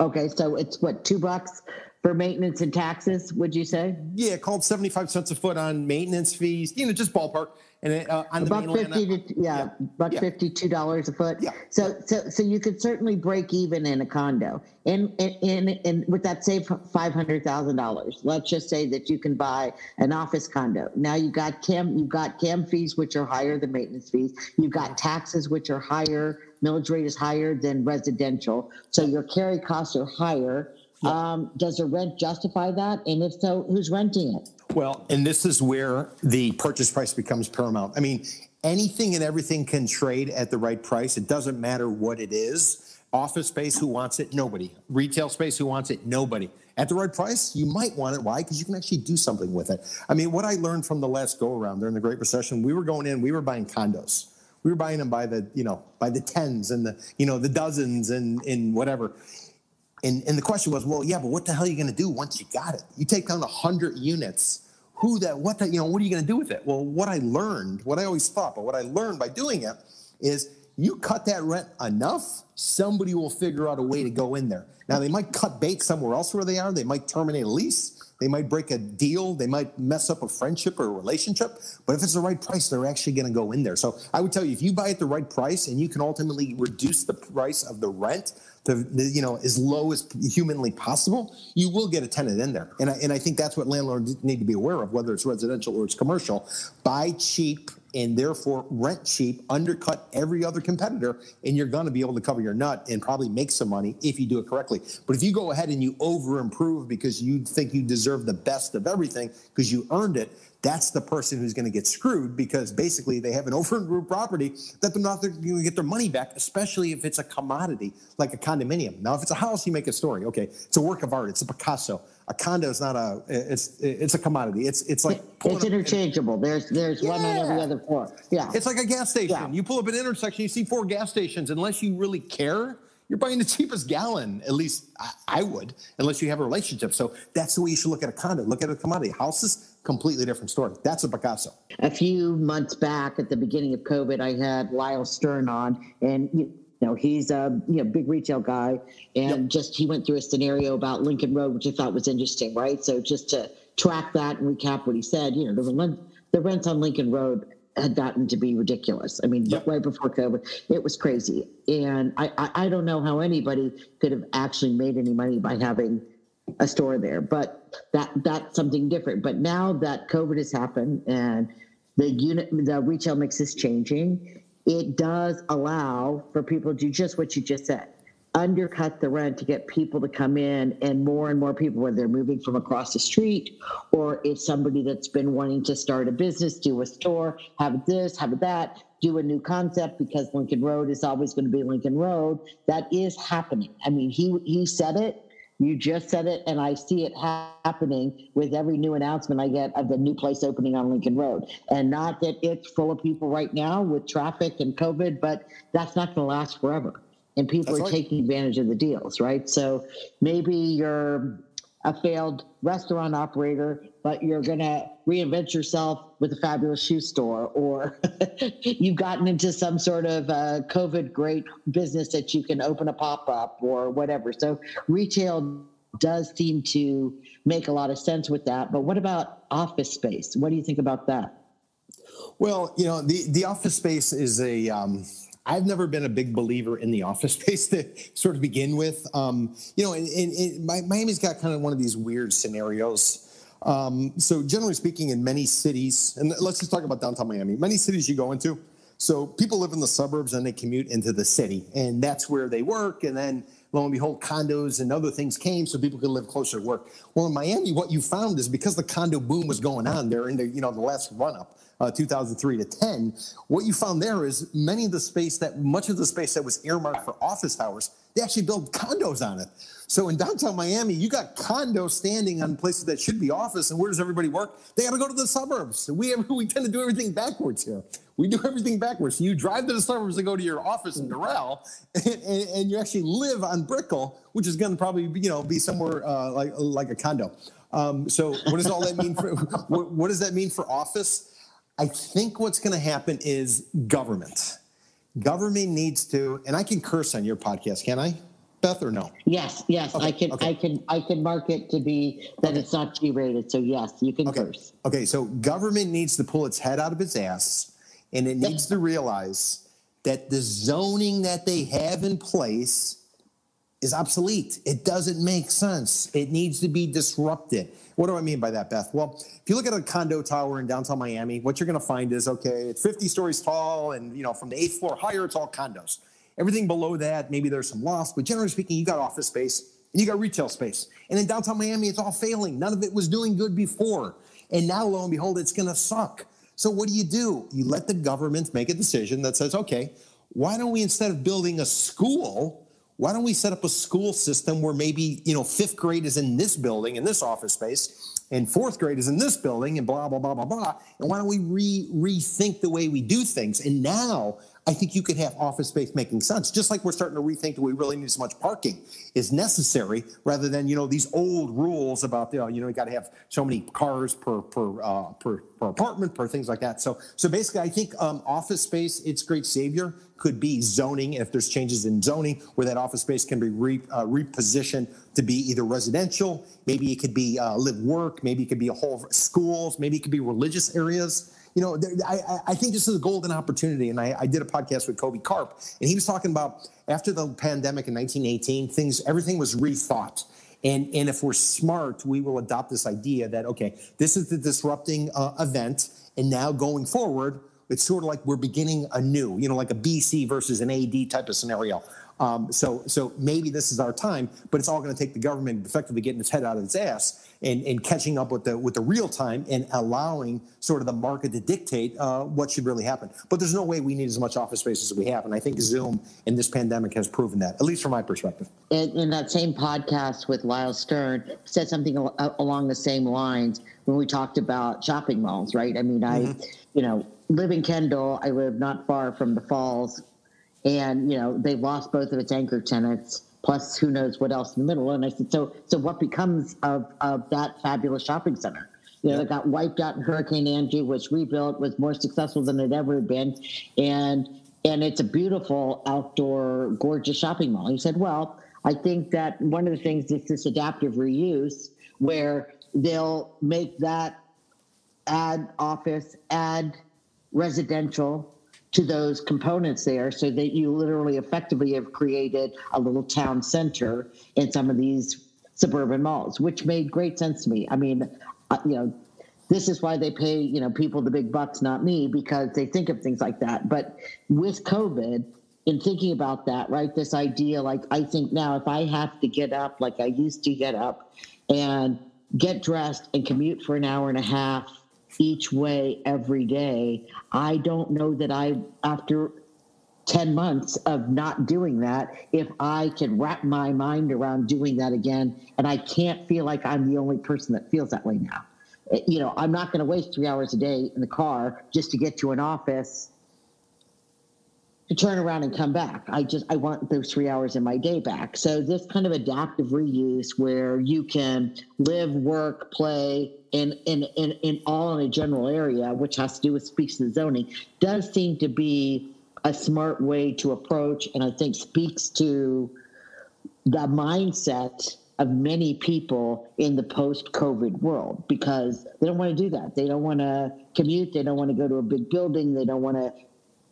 okay, so it's what two bucks for maintenance and taxes? Would you say? Yeah, called 75 cents a foot on maintenance fees, you know, just ballpark. And it, uh, on the buck mainland, fifty to yeah, yeah, buck yeah. fifty two dollars a foot. Yeah. So so so you could certainly break even in a condo, and and and, and with that save five hundred thousand dollars. Let's just say that you can buy an office condo. Now you got CAM you got CAM fees which are higher than maintenance fees. You've got taxes which are higher. Millage rate is higher than residential, so your carry costs are higher. Um, does the rent justify that? And if so, who's renting it? Well, and this is where the purchase price becomes paramount. I mean, anything and everything can trade at the right price. It doesn't matter what it is. Office space, who wants it? Nobody. Retail space, who wants it? Nobody. At the right price, you might want it. Why? Because you can actually do something with it. I mean, what I learned from the last go around during the Great Recession, we were going in, we were buying condos. We were buying them by the, you know, by the tens and the, you know, the dozens and, and whatever. And, and the question was, well, yeah, but what the hell are you going to do once you got it? You take down 100 units. Who that, what the, you know, what are you going to do with it? Well, what I learned, what I always thought, but what I learned by doing it is you cut that rent enough, somebody will figure out a way to go in there. Now, they might cut bait somewhere else where they are. They might terminate a lease. They might break a deal. They might mess up a friendship or a relationship. But if it's the right price, they're actually going to go in there. So I would tell you, if you buy at the right price and you can ultimately reduce the price of the rent to you know as low as humanly possible, you will get a tenant in there. And I, and I think that's what landlords need to be aware of, whether it's residential or it's commercial. Buy cheap and therefore rent cheap, undercut every other competitor, and you're going to be able to cover your nut and probably make some money if you do it correctly. But if you go ahead and you over improve because you think you deserve the best of everything because you earned it, that's the person who's going to get screwed because basically they have an over improved property that they're not going to get their money back, especially if it's a commodity like a condominium. Now, if it's a house, you make a story. Okay, it's a work of art. It's a Picasso. A condo is not a. It's it's a commodity. It's it's like It's up- interchangeable. There's there's one on every other floor. Yeah. It's like a gas station. Yeah. You pull up an intersection, you see four gas stations. Unless you really care, you're buying the cheapest gallon. At least I, I would, unless you have a relationship. So that's the way you should look at a condo. Look at a commodity. Houses, completely different story. That's a Picasso. a few months back at the beginning of COVID, I had Lyle Stern on, and you know he's a you know big retail guy, and just he went through a scenario about Lincoln Road, which I thought was interesting, right? So just to track that and recap what he said, you know, the rent, the rents on Lincoln Road had gotten to be ridiculous. I mean, Yep. right before COVID, it was crazy, and I, I I don't know how anybody could have actually made any money by having a store there, but that that's something different. But now that COVID has happened and the unit, the retail mix is changing, it does allow for people to do just what you just said, undercut the rent to get people to come in, and more and more people, whether they're moving from across the street or it's somebody that's been wanting to start a business, do a store, have this, have that. Do a new concept because Lincoln Road is always going to be Lincoln Road. That is happening. I mean, he he said it, you just said it, and I see it ha- happening with every new announcement I get of the new place opening on Lincoln Road. And not that it's full of people right now with traffic and COVID, but that's not going to last forever. And people That's are right. taking advantage of the deals, right? So maybe you're a failed restaurant operator, but you're going to reinvent yourself with a fabulous shoe store, or you've gotten into some sort of uh, COVID great business that you can open a pop up or whatever. So retail does seem to make a lot of sense with that. But what about office space? What do you think about that? Well, you know, the, the office space is a. Um, I've never been a big believer in the office space to sort of begin with. Um, you know, and, and, and Miami's got kind of one of these weird scenarios. Um, so, generally speaking, in many cities, and let's just talk about downtown Miami. Many cities you go into, So people live in the suburbs and they commute into the city, and that's where they work. And then lo and behold, condos and other things came so people could live closer to work. Well, in Miami, what you found is because the condo boom was going on there in the you know the last run up, uh, 2003 to 10, what you found there is many of the space that much of the space that was earmarked for office towers, they actually built condos on it. So in downtown Miami, you got condos standing on places that should be office, and where does everybody work? They got to go to the suburbs. We we tend to do everything backwards here. We do everything backwards. So you drive to the suburbs to go to your office in Doral, and, and, and you actually live on Brickell, which is going to probably you know be somewhere uh, like like a condo. Um, so what does all that mean for what, what does that mean for office? I think what's going to happen is government. Government needs to, and I can curse on your podcast, can I? Beth, or no? Yes, yes, Okay, I can, okay. I can, I can mark it to be that it's not G-rated. So yes, you can Okay. curse. Okay, so government needs to pull its head out of its ass and it needs to realize that the zoning that they have in place is obsolete. It doesn't make sense. It needs to be disrupted. What do I mean by that, Beth? Well, if you look at a condo tower in downtown Miami, what you're going to find is okay, it's 50 stories tall, and you know from the eighth floor higher, it's all condos. Everything below that, maybe there's some loft, but generally speaking, you got office space and you got retail space. And in downtown Miami, it's all failing. None of it was doing good before, and now lo and behold, it's going to suck. So what do you do? You let the government make a decision that says, okay, why don't we instead of building a school? Why don't we set up a school system where maybe you know fifth grade is in this building in this office space and fourth grade is in this building and blah blah blah blah blah. And why don't we re- rethink the way we do things? And now i think you could have office space making sense just like we're starting to rethink that we really need as much parking is necessary rather than you know these old rules about you know you know you got to have so many cars per per uh, per per apartment per things like that. So so basically i think um, office space its great savior could be zoning if there's changes in zoning where that office space can be re, uh, repositioned to be either residential maybe it could be uh, live work maybe it could be a whole schools maybe it could be religious areas you know there, I, I- think this is a golden opportunity and I, I did a podcast with Kobi Karp and he was talking about after the pandemic in 1918 things everything was rethought and, and if we're smart, we will adopt this idea that, okay, this is the disrupting uh, event. And now going forward, it's sort of like we're beginning anew, you know, like a BC versus an AD type of scenario. Um, so, so maybe this is our time, but it's all going to take the government effectively getting its head out of its ass and, and catching up with the with the real time and allowing sort of the market to dictate uh, what should really happen. But there's no way we need as much office space as we have, and I think Zoom in this pandemic has proven that, at least from my perspective. in, in that same podcast with Lyle Stern said something al- along the same lines when we talked about shopping malls, right? I mean, I, you know, live in Kendall. I live not far from the falls, and you know they lost both of its anchor tenants. Plus, who knows what else in the middle? And I said, so, so what becomes of of that fabulous shopping center? You know, it got wiped out in Hurricane Andrew, was rebuilt, was more successful than it ever had been, and and it's a beautiful outdoor, gorgeous shopping mall. He said, well, I think that one of the things is this adaptive reuse, where they'll make that add office, add residential to those components there so that you literally effectively have created a little town center in some of these suburban malls, which made great sense to me. I mean, uh, you know, this is why they pay, you know, people the big bucks, not me, because they think of things like that. But with COVID, in thinking about that, right, this idea, like I think now if I have to get up like I used to get up and get dressed and commute for an hour and a half each way every day, I don't know that I, after 10 months of not doing that, if I can wrap my mind around doing that again, and I can't feel like I'm the only person that feels that way now. Eh, You know, I'm not going to waste three hours a day in the car just to get to an office to turn around and come back. I just I want those three hours in my day back. So this kind of adaptive reuse where you can live, work, play in in in, in all in a general area, which has to do with speaks zoning, does seem to be a smart way to approach and I think speaks to the mindset of many people in the post-COVID world because they don't want to do that. They don't want to commute. They don't want to go to a big building. They don't want to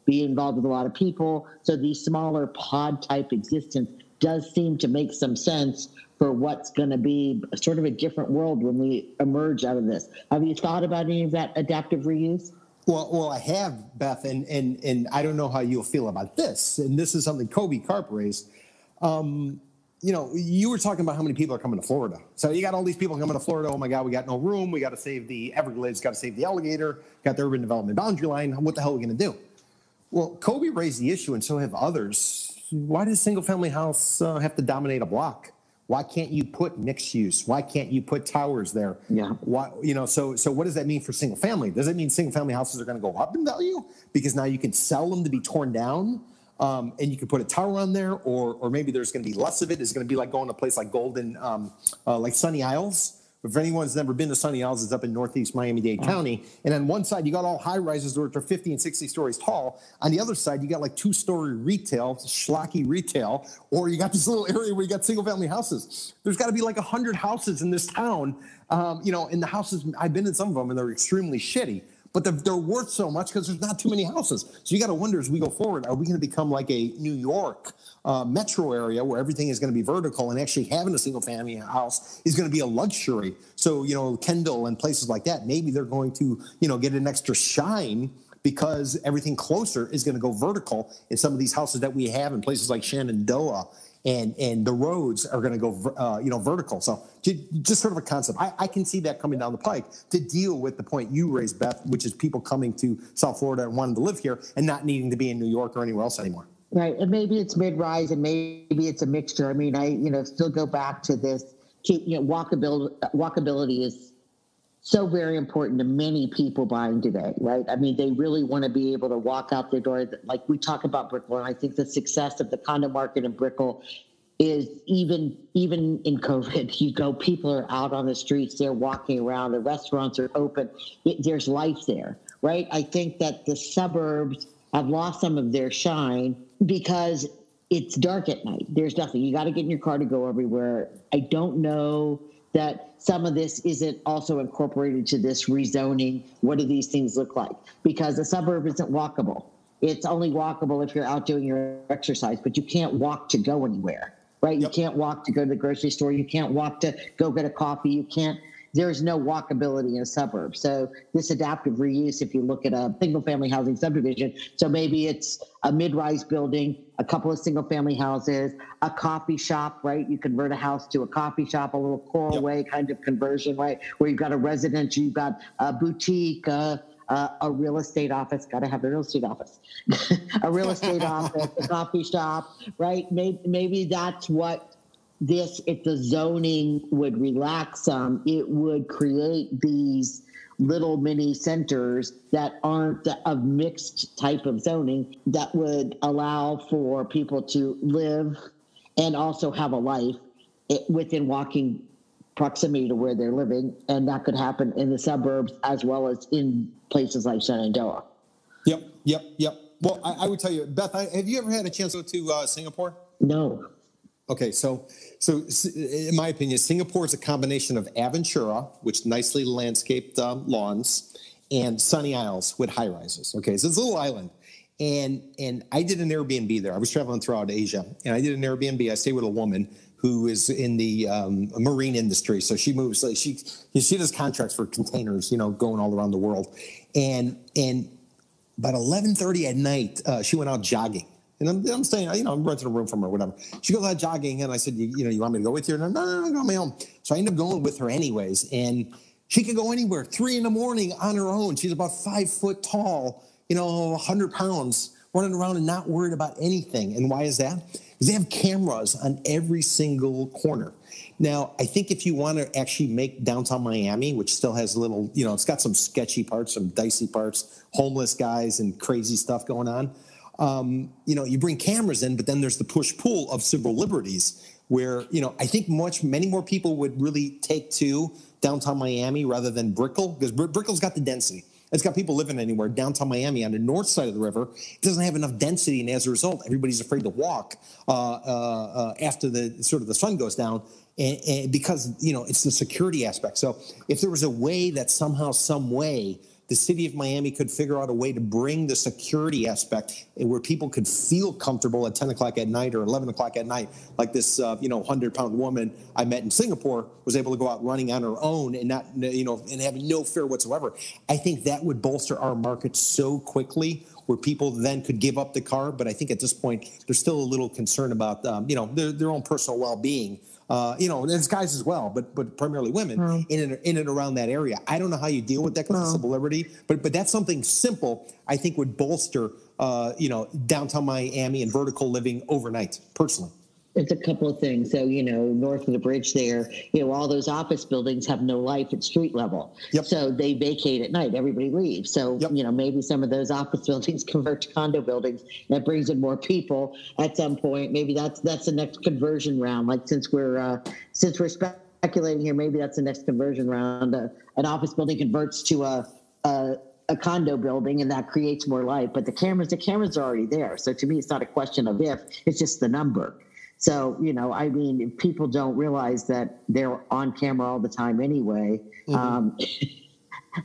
be involved with a lot of people. So the smaller pod type existence does seem to make some sense for what's going to be sort of a different world when we emerge out of this. Have you thought about any of that adaptive reuse? Well, well, I have Beth, and and and I don't know how you'll feel about this. And this is something Kobi Karp raised. Um, you know, you were talking about how many people are coming to Florida. So you got all these people coming to Florida. Oh my God, we got no room. We got to save the Everglades. Got to save the alligator. Got the urban development boundary line. What the hell are we going to do? Well, Kobi raised the issue, and so have others. Why does single family house uh, have to dominate a block? Why can't you put mixed use? Why can't you put towers there? Yeah. Why you know? So so what does that mean for single family? Does it mean single family houses are going to go up in value because now you can sell them to be torn down? Um, and you can put a tower on there, or or maybe there's going to be less of it. It's going to be like going to a place like Golden, um, uh, like Sunny Isles, if anyone's never been to Sunny Isles, it's up in northeast Miami-Dade County. And on one side, you got all high rises which are 50 and 60 stories tall. On the other side, you got like two-story retail, schlocky retail, or you got this little area where you got single-family houses. There's got to be like 100 houses in this town. Um, you know, and the houses, I've been in some of them, and they're extremely shitty but they're, they're, worth so much because there's not too many houses. So you got to wonder as we go forward, are we going to become like a New York uh, metro area where everything is going to be vertical and actually having a single family house is going to be a luxury? So, you know, Kendall and places like that, maybe they're going to, you know, get an extra shine because everything closer is going to go vertical in some of these houses that we have in places like Shenandoah and and the roads are going to go uh, you know vertical. So just sort of a concept. I, I, can see that coming down the pike to deal with the point you raised, Beth, which is people coming to South Florida and wanting to live here and not needing to be in New York or anywhere else anymore. Right, and maybe it's mid-rise, and maybe it's a mixture. I mean, I you know still go back to this. You know, walkability walkability is so very important to many people buying today, right? I mean, they really want to be able to walk out their door. Like we talk about Brickell, and I think the success of the condo market in Brickell is even even in COVID, you go, people are out on the streets, they're walking around, the restaurants are open, it, there's life there, right? I think that the suburbs have lost some of their shine because it's dark at night. There's nothing. You got to get in your car to go everywhere. I don't know that some of this isn't also incorporated to this rezoning. What do these things look like? Because the suburb isn't walkable. It's only walkable if you're out doing your exercise, but you can't walk to go anywhere, right? Yep. You can't walk to go to the grocery store. You can't walk to go get a coffee. You can't there's no walkability in a suburb. So this adaptive reuse, if you look at a single family housing subdivision, so maybe it's a mid-rise building, a couple of single family houses, a coffee shop, right? You convert a house to a coffee shop, a little coral yep. way kind of conversion, right? Where you've got a residence, you've got a boutique, uh, uh, a real estate office, got to have a real estate office, a real estate office, a coffee shop, right? Maybe, maybe that's what this, if the zoning would relax some, it would create these little mini centers that aren't of mixed type of zoning that would allow for people to live and also have a life within walking proximity to where they're living. And that could happen in the suburbs as well as in places like Shenandoah. Yep, yep, yep. Well, I, I would tell you, Beth, I, have you ever had a chance to go to uh, Singapore? No. Okay, so so in my opinion, Singapore is a combination of Aventura, which nicely landscaped um, lawns, and Sunny Isles with high rises. Okay, so it's a little island, and and I did an Airbnb there. I was traveling throughout Asia, and I did an Airbnb. I stayed with a woman who is in the um, marine industry, so she moves. Like she she does contracts for containers, you know, going all around the world, and and about eleven thirty at night, uh, she went out jogging and I'm, I'm staying, you know, I'm renting a room from her, whatever. She goes out jogging, and I said, you, you know, you want me to go with you? No, no, no, no, go on my own. So I end up going with her anyways, and she can go anywhere. Three in the morning on her own. She's about five foot tall, you know, 100 pounds, running around and not worried about anything. And why is that? Because they have cameras on every single corner. Now, I think if you want to actually make downtown Miami, which still has a little, you know, it's got some sketchy parts, some dicey parts, homeless guys and crazy stuff going on um, you know, you bring cameras in, but then there's the push pull of civil liberties where, you know, I think much, many more people would really take to downtown Miami rather than Brickell because Br- Brickell's got the density. It's got people living anywhere. Downtown Miami on the north side of the river, it doesn't have enough density, and as a result, everybody's afraid to walk uh, uh, uh, after the sort of the sun goes down, and, and because you know it's the security aspect. So if there was a way that somehow, some way the city of Miami could figure out a way to bring the security aspect where people could feel comfortable at 10 o'clock at night or 11 o'clock at night, like this, uh, you know, 100 pound woman I met in Singapore was able to go out running on her own and not, you know, and having no fear whatsoever. I think that would bolster our market so quickly where people then could give up the car. But I think at this point, there's still a little concern about, um, you know, their, their own personal well being uh, you know, there's guys as well, but but primarily women mm. in and in and around that area. I don't know how you deal with that because of civil liberty, but but that's something simple I think would bolster, uh, you know, downtown Miami and vertical living overnight. Personally. It's a couple of things. So, you know, north of the bridge there, you know, all those office buildings have no life at street level. Yep. So they vacate at night. Everybody leaves. So, yep. you know, maybe some of those office buildings convert to condo buildings. That brings in more people at some point. Maybe that's that's the next conversion round. Like since we're uh, since we're speculating here, maybe that's the next conversion round. Uh, an office building converts to a, a a condo building and that creates more life but the cameras the cameras are already there so to me it's not a question of if it's just the number so, you know, I mean, people don't realize that they're on camera all the time anyway. Mm-hmm. Um,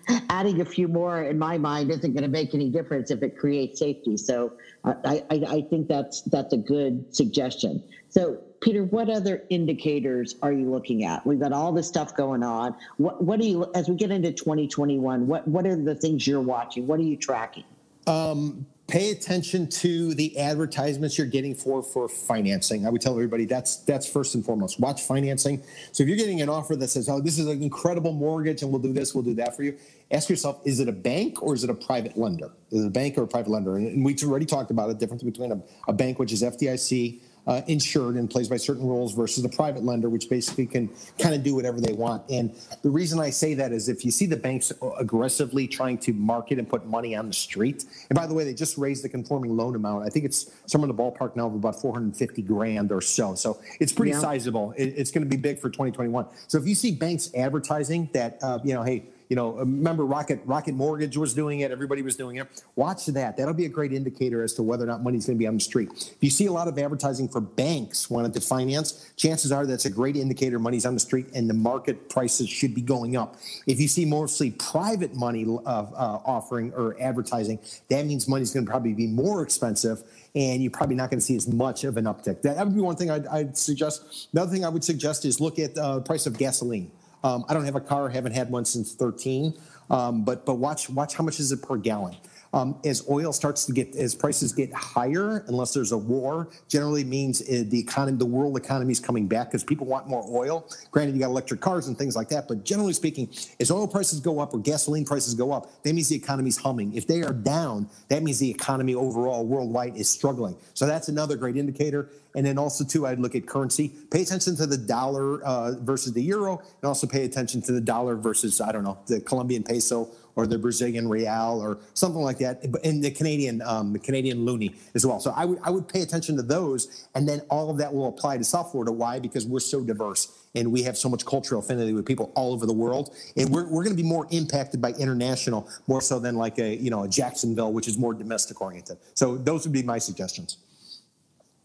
adding a few more, in my mind, isn't going to make any difference if it creates safety. So, I, I, I think that's that's a good suggestion. So, Peter, what other indicators are you looking at? We've got all this stuff going on. What what are you as we get into 2021? What what are the things you're watching? What are you tracking? Um, pay attention to the advertisements you're getting for for financing. I would tell everybody that's that's first and foremost. Watch financing. So if you're getting an offer that says, "Oh, this is an incredible mortgage, and we'll do this, we'll do that for you," ask yourself: Is it a bank or is it a private lender? Is it a bank or a private lender? And we've already talked about the difference between a, a bank, which is FDIC uh, insured and plays by certain rules versus the private lender, which basically can kind of do whatever they want. And the reason I say that is if you see the banks aggressively trying to market and put money on the street, and by the way, they just raised the conforming loan amount. I think it's somewhere in the ballpark now of about 450 grand or so. So it's pretty yeah. sizable. It, it's going to be big for 2021. So if you see banks advertising that, uh, you know, hey, you know, remember Rocket Rocket Mortgage was doing it. Everybody was doing it. Watch that. That'll be a great indicator as to whether or not money's going to be on the street. If you see a lot of advertising for banks wanting to finance, chances are that's a great indicator money's on the street and the market prices should be going up. If you see mostly private money uh, uh, offering or advertising, that means money's going to probably be more expensive and you're probably not going to see as much of an uptick. That, would be one thing I'd, I'd, suggest. Another thing I would suggest is look at the uh, price of gasoline. Um, I don't have a car, haven't had one since 13. Um, but but watch watch how much is it per gallon. Um, as oil starts to get as prices get higher, unless there's a war, generally means uh, the economy, the world economy is coming back because people want more oil. Granted, you got electric cars and things like that, but generally speaking, as oil prices go up or gasoline prices go up, that means the economy's humming. If they are down, that means the economy overall worldwide is struggling. So that's another great indicator. And then also too, I'd look at currency. Pay attention to the dollar uh, versus the euro, and also pay attention to the dollar versus I don't know the Colombian peso or the Brazilian real or something like that, and the Canadian um, the Canadian loonie as well. So I would I would pay attention to those, and then all of that will apply to South Florida. Why? Because we're so diverse and we have so much cultural affinity with people all over the world, and we're we're going to be more impacted by international more so than like a you know a Jacksonville, which is more domestic oriented. So those would be my suggestions.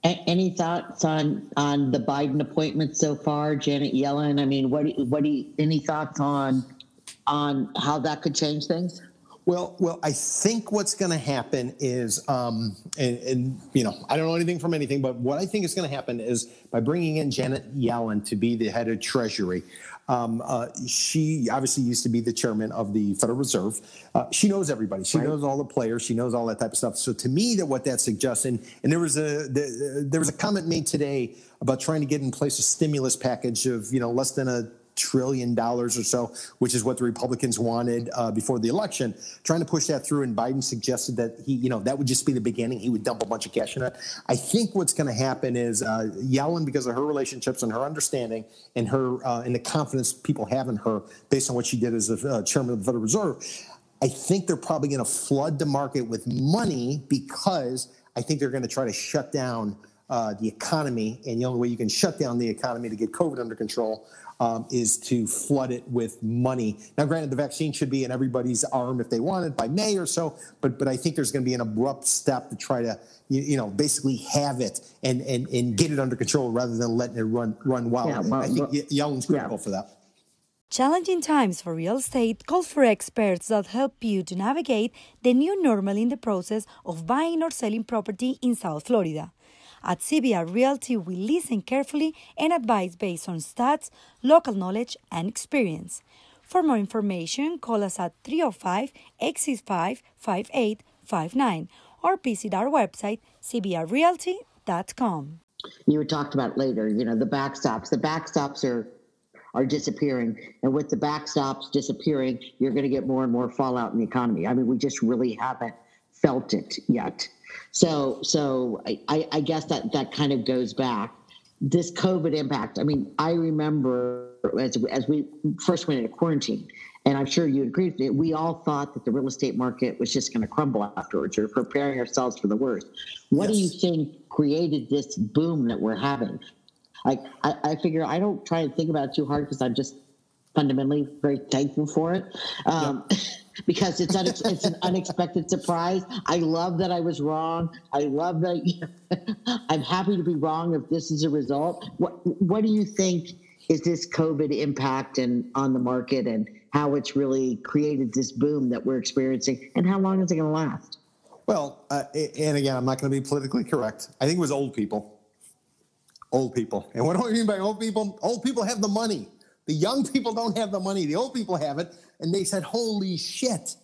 Any thoughts on on the Biden appointment so far, Janet Yellen? I mean, what what do you, any thoughts on on how that could change things? Well, well, I think what's going to happen is, um, and, and, you know, I don't know anything from anything, but what I think is going to happen is by bringing in Janet Yellen to be the head of Treasury. Um, uh, she obviously used to be the chairman of the Federal Reserve. Uh, she knows everybody. She right. knows all the players. She knows all that type of stuff. So to me, that what that suggests, and, and there was a there was a comment made today about trying to get in place a stimulus package of you know less than a trillion dollars or so, which is what the Republicans wanted uh, before the election, trying to push that through. And Biden suggested that he, you know, that would just be the beginning. He would dump a bunch of cash in it. I think what's going to happen is uh, Yellen, because of her relationships and her understanding and her uh, and the confidence people have in her, based on what she did as a uh, chairman of the Federal Reserve. I think they're probably going to flood the market with money because I think they're going to try to shut down uh, the economy. And the only way you can shut down the economy to get COVID under control um, is to flood it with money. Now, granted, the vaccine should be in everybody's arm if they want it by May or so, but but I think there's going to be an abrupt step to try to you, you, know basically have it and, and and get it under control rather than letting it run run wild. Yeah, well, I think well, Yellen's critical yeah. for that. Challenging times for real estate call for experts that help you to navigate the new normal in the process of buying or selling property in South Florida. At CBR Realty, we listen carefully and advise based on stats, local knowledge, and experience. For more information, call us at 305 865 5859 or visit our website, cbrrealty.com. You talked about later, you know, the backstops. The backstops are are disappearing. And with the backstops disappearing, you're going to get more and more fallout in the economy. I mean, we just really haven't felt it yet. So, so I, I guess that that kind of goes back. This COVID impact. I mean, I remember as as we first went into quarantine, and I'm sure you agree with me. We all thought that the real estate market was just going to crumble afterwards. We're preparing ourselves for the worst. What yes. do you think created this boom that we're having? Like, I, I figure I don't try and think about it too hard because I'm just fundamentally very thankful for it. Um. because it's unex- it's an unexpected surprise. I love that I was wrong. I love that I'm happy to be wrong if this is a result. What what do you think is this COVID impact and on the market and how it's really created this boom that we're experiencing and how long is it going to last? Well, uh, and again, I'm not going to be politically correct. I think it was old people. Old people. And what do I mean by old people? Old people have the money. The young people don't have the money. The old people have it. And they said, holy shit.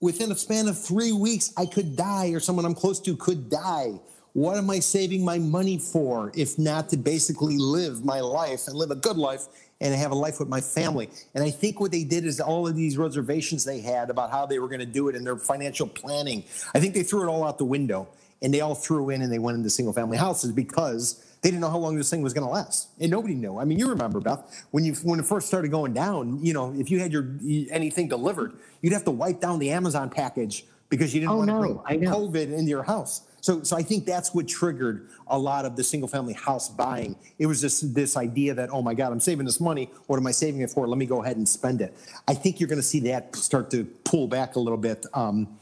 Within a span of three weeks, I could die, or someone I'm close to could die. What am I saving my money for if not to basically live my life and live a good life and have a life with my family? And I think what they did is all of these reservations they had about how they were going to do it and their financial planning, I think they threw it all out the window and they all threw in and they went into single family houses because they didn't know how long this thing was going to last, and nobody knew. I mean, you remember Beth when you when it first started going down. You know, if you had your anything delivered, you'd have to wipe down the Amazon package because you didn't oh, want no, to bring COVID into your house. So, so I think that's what triggered a lot of the single family house buying. It was just this idea that, oh my God, I'm saving this money. What am I saving it for? Let me go ahead and spend it. I think you're going to see that start to pull back a little bit um,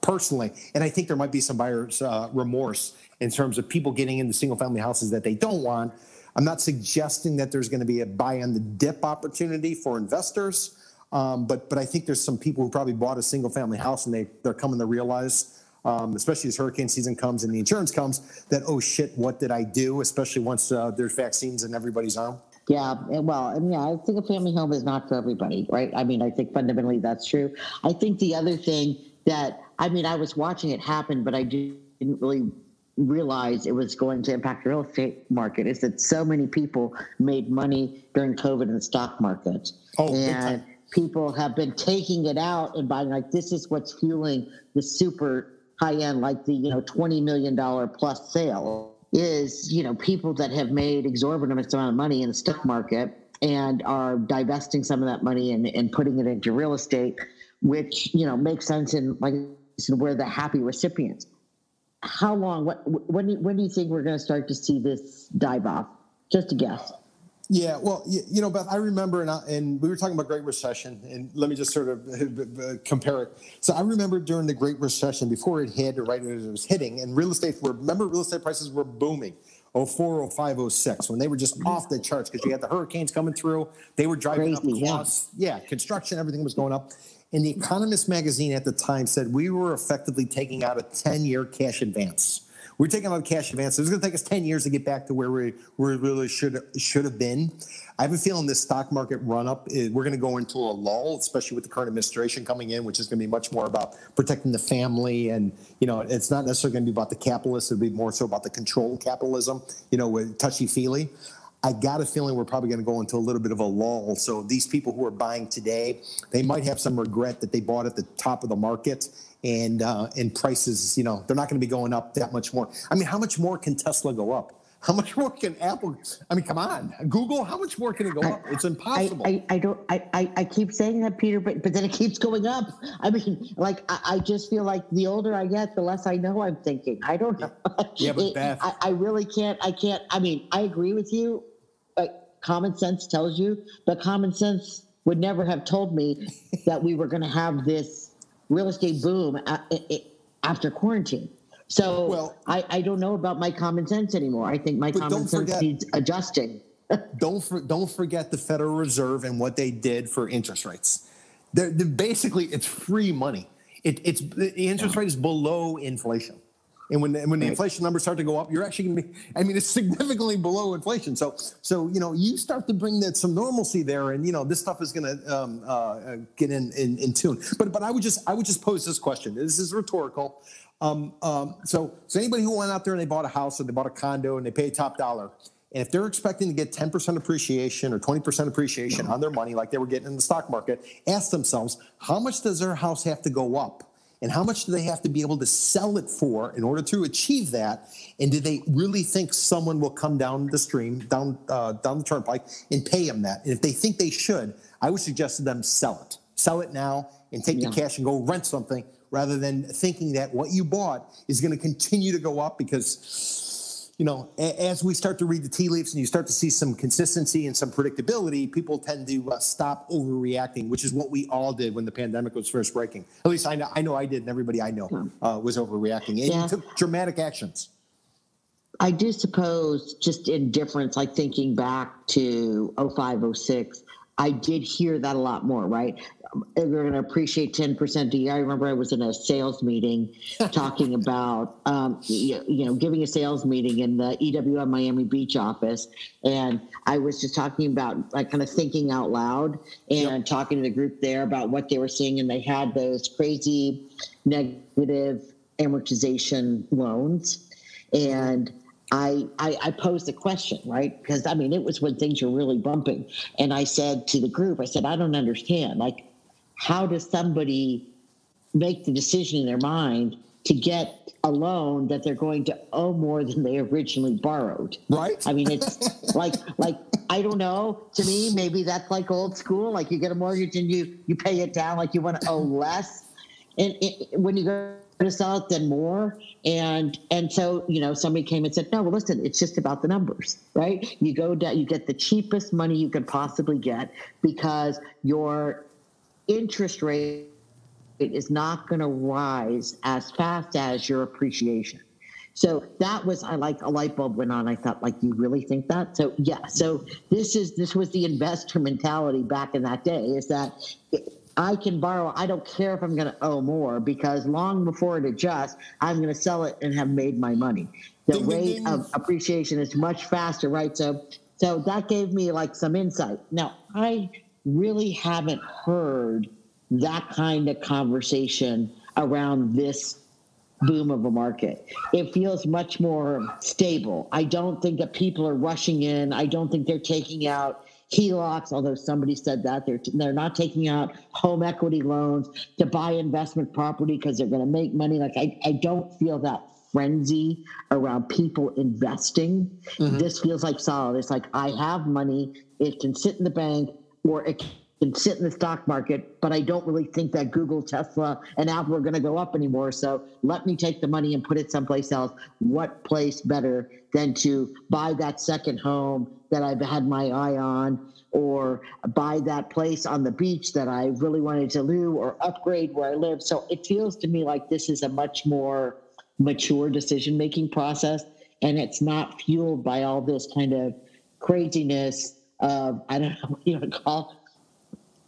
personally. And I think there might be some buyer's uh, remorse in terms of people getting into single family houses that they don't want. I'm not suggesting that there's going to be a buy on the dip opportunity for investors, um, but but I think there's some people who probably bought a single family house and they they're coming to realize, um, especially as hurricane season comes and the insurance comes, that oh shit, what did I do? Especially once uh, there's vaccines in everybody's arm. Yeah, well, and yeah, I think a family home is not for everybody, right? I mean, I think fundamentally that's true. I think the other thing that I mean, I was watching it happen, but I didn't really realize it was going to impact the real estate market is that so many people made money during COVID in the stock market. Oh, and people have been taking it out and buying like this is what's fueling the super high end, like the you know twenty million dollar plus sale is you know people that have made exorbitant amount of money in the stock market and are divesting some of that money and, and putting it into real estate, which you know makes sense in like we're the happy recipients how long? What when when do you think we're going to start to see this dive off? Just a guess. Yeah, well, you, know, Beth, I remember, and, I, and, we were talking about Great Recession, and let me just sort of uh, compare it. So I remember during the Great Recession, before it hit, or right as it was hitting, and real estate were, remember, real estate prices were booming. 04, 05, 06, when they were just off the charts because you had the hurricanes coming through. They were driving Crazy, up costs. Yeah. yeah, construction, everything was going up. And the Economist magazine at the time said we were effectively taking out a 10 year cash advance. We are taking out cash advance. It was going to take us 10 years to get back to where we, where we really should, should have been. I have a feeling this stock market run up, eh, we're going to go into a lull, especially with the current administration coming in, which is going to be much more about protecting the family. And, you know, it's not necessarily going to be about the capitalists. It'll be more so about the controlled capitalism, you know, with touchy feely. I got a feeling we're probably going to go into a little bit of a lull. So these people who are buying today, they might have some regret that they bought at the top of the market, and uh, and prices, you know, they're not going to be going up that much more. I mean, how much more can Tesla go up? How much more can Apple? I mean, come on, Google. How much more can it go up? It's impossible. I, I, I don't. I, I keep saying that, Peter, but but then it keeps going up. I mean, like I, I just feel like the older I get, the less I know I'm thinking. I don't know. Yeah, but Beth, I, I really can't. I can't. I mean, I agree with you. But common sense tells you, but common sense would never have told me that we were going to have this real estate boom uh, after quarantine. So well, I, I don't know about my common sense anymore. I think my common sense forget, needs adjusting. don't for, don't forget the Federal Reserve and what they did for interest rates. They're, they're basically, it's free money. It, it's the interest rate is below inflation. And when when the inflation numbers start to go up, you're actually going to be. I mean, it's significantly below inflation. So so you know you start to bring that some normalcy there, and you know this stuff is going to um, uh, get in, in in tune. But but I would just I would just pose this question. This is rhetorical. Um, um, so so anybody who went out there and they bought a house or they bought a condo and they paid top dollar, and if they're expecting to get 10% appreciation or 20% appreciation on their money, like they were getting in the stock market, ask themselves how much does their house have to go up? And how much do they have to be able to sell it for in order to achieve that? And do they really think someone will come down the stream down uh, down the turnpike and pay them that? And if they think they should i would suggest to them sell it. Sell it now and take yeah. the cash and go rent something rather than thinking that what you bought is going to continue to go up because you know, as we start to read the tea leaves and you start to see some consistency and some predictability, people tend to uh, stop overreacting, which is what we all did when the pandemic was first breaking. At least I know I, know I did, and everybody I know uh, was overreacting and yeah. took dramatic actions. I do suppose, just in difference, like thinking back to 05, 06, I did hear that a lot more, right? We're going to appreciate 10% a year. I remember I was in a sales meeting talking about, um, you, you, know, giving a sales meeting in the EWM Miami Beach office. And I was just talking about, like, kind of thinking out loud and yep. talking to the group there about what they were seeing. And they had those crazy negative amortization loans. And I, I, I posed the question, right? Because I mean, it was when things were really bumping. And I said to the group, I said, I don't understand. Like, how does somebody make the decision in their mind to get a loan that they're going to owe more than they originally borrowed? Right. I mean, it's like, like, I don't know. To me, maybe that's like old school. Like you get a mortgage and you, you pay it down like you want to owe less. And it, when you go to sell it then more and and so you know somebody came and said no well listen it's just about the numbers right you go down you get the cheapest money you can possibly get because your interest rate is not going to rise as fast as your appreciation so that was I like a light bulb went on. I thought, like, you really think that? So yeah. So this is this was the investor mentality back in that day. Is that I can borrow. I don't care if I'm going to owe more because long before it adjusts, I'm going to sell it and have made my money. The ding, rate ding, ding. of appreciation is much faster, right? So, so that gave me like some insight. Now, I really haven't heard that kind of conversation around this boom of a market. It feels much more stable. I don't think that people are rushing in. I don't think they're taking out HELOCs, although somebody said that they're they're not taking out home equity loans to buy investment property because they're going to make money. Like I, I don't feel that frenzy around people investing. Mm-hmm. This feels like solid. It's like I have money, it can sit in the bank or it can sit in the stock market, but I don't really think that Google, Tesla, and Apple are going to go up anymore. So let me take the money and put it someplace else. What place better than to buy that second home that I've had my eye on, or buy that place on the beach that I really wanted to do, or upgrade where I live? So it feels to me like this is a much more mature decision making process, and it's not fueled by all this kind of craziness of I don't know what you would call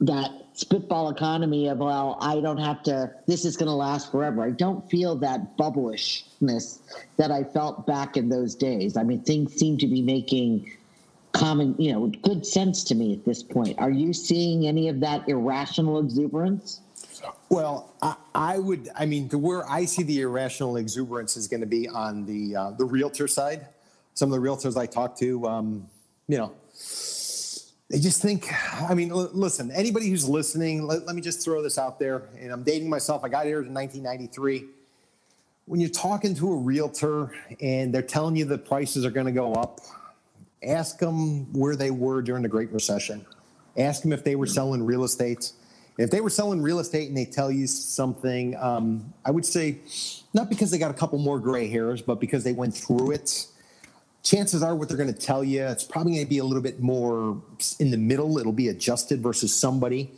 that spitball economy of well i don't have to this is going to last forever i don't feel that bubblishness that i felt back in those days i mean things seem to be making common you know good sense to me at this point are you seeing any of that irrational exuberance well, I, I, would. I mean, the, where I see the irrational exuberance is going to be on the uh, the realtor side. Some of the realtors I talk to, um, you know, they just think, I mean, l- listen, anybody who's listening, let, let me just throw this out there. And I'm dating myself. I got here in 1993. When you're talking to a realtor and they're telling you the prices are going to go up, ask them where they were during the Great Recession. Ask them if they were selling real estate. If they were selling real estate and they tell you something, um, I would say not because they got a couple more gray hairs, but because they went through it chances are what they're going to tell you it's probably going to be a little bit more in the middle it'll be adjusted versus somebody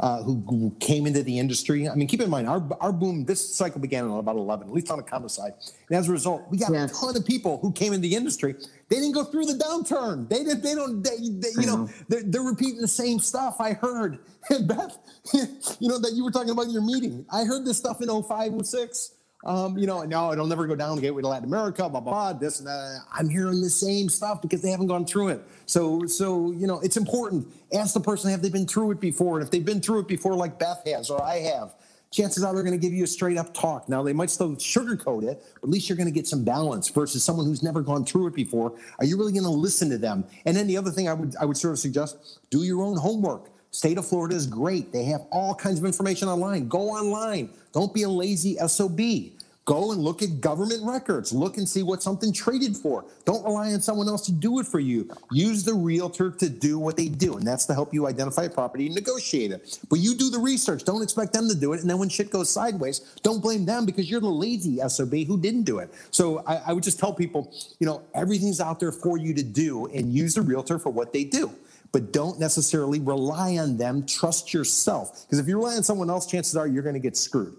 uh, who, who came into the industry. I mean, keep in mind, our, our boom, this cycle began in about 11, at least on the condo side. And as a result, we got a ton of people who came into the industry. They didn't go through the downturn. They did. They don't. They, they, you know, they're, they're repeating the same stuff. I heard, And Beth, you know, that you were talking about in your meeting. I heard this stuff in 05, 06. Um, you know, no, it'll never go down. The gateway to Latin America, blah, blah, blah, this and that. I'm hearing the same stuff because they haven't gone through it. So, so, you know, it's important. Ask the person, have they been through it before? And if they've been through it before, like Beth has or I have, chances are they're going to give you a straight up talk. Now, they might still sugarcoat it, but at least you're going to get some balance versus someone who's never gone through it before. Are you really going to listen to them? And then the other thing I would, I would sort of suggest do your own homework. State of Florida is great. They have all kinds of information online. Go online. Don't be a lazy SOB. Go and look at government records. Look and see what something traded for. Don't rely on someone else to do it for you. Use the realtor to do what they do, and that's to help you identify a property and negotiate it. But you do the research. Don't expect them to do it. And then when shit goes sideways, don't blame them because you're the lazy SOB who didn't do it. So I, I would just tell people, you know, everything's out there for you to do, and use the realtor for what they do but don't necessarily rely on them. Trust yourself. Because if you rely on someone else, chances are you're going to get screwed.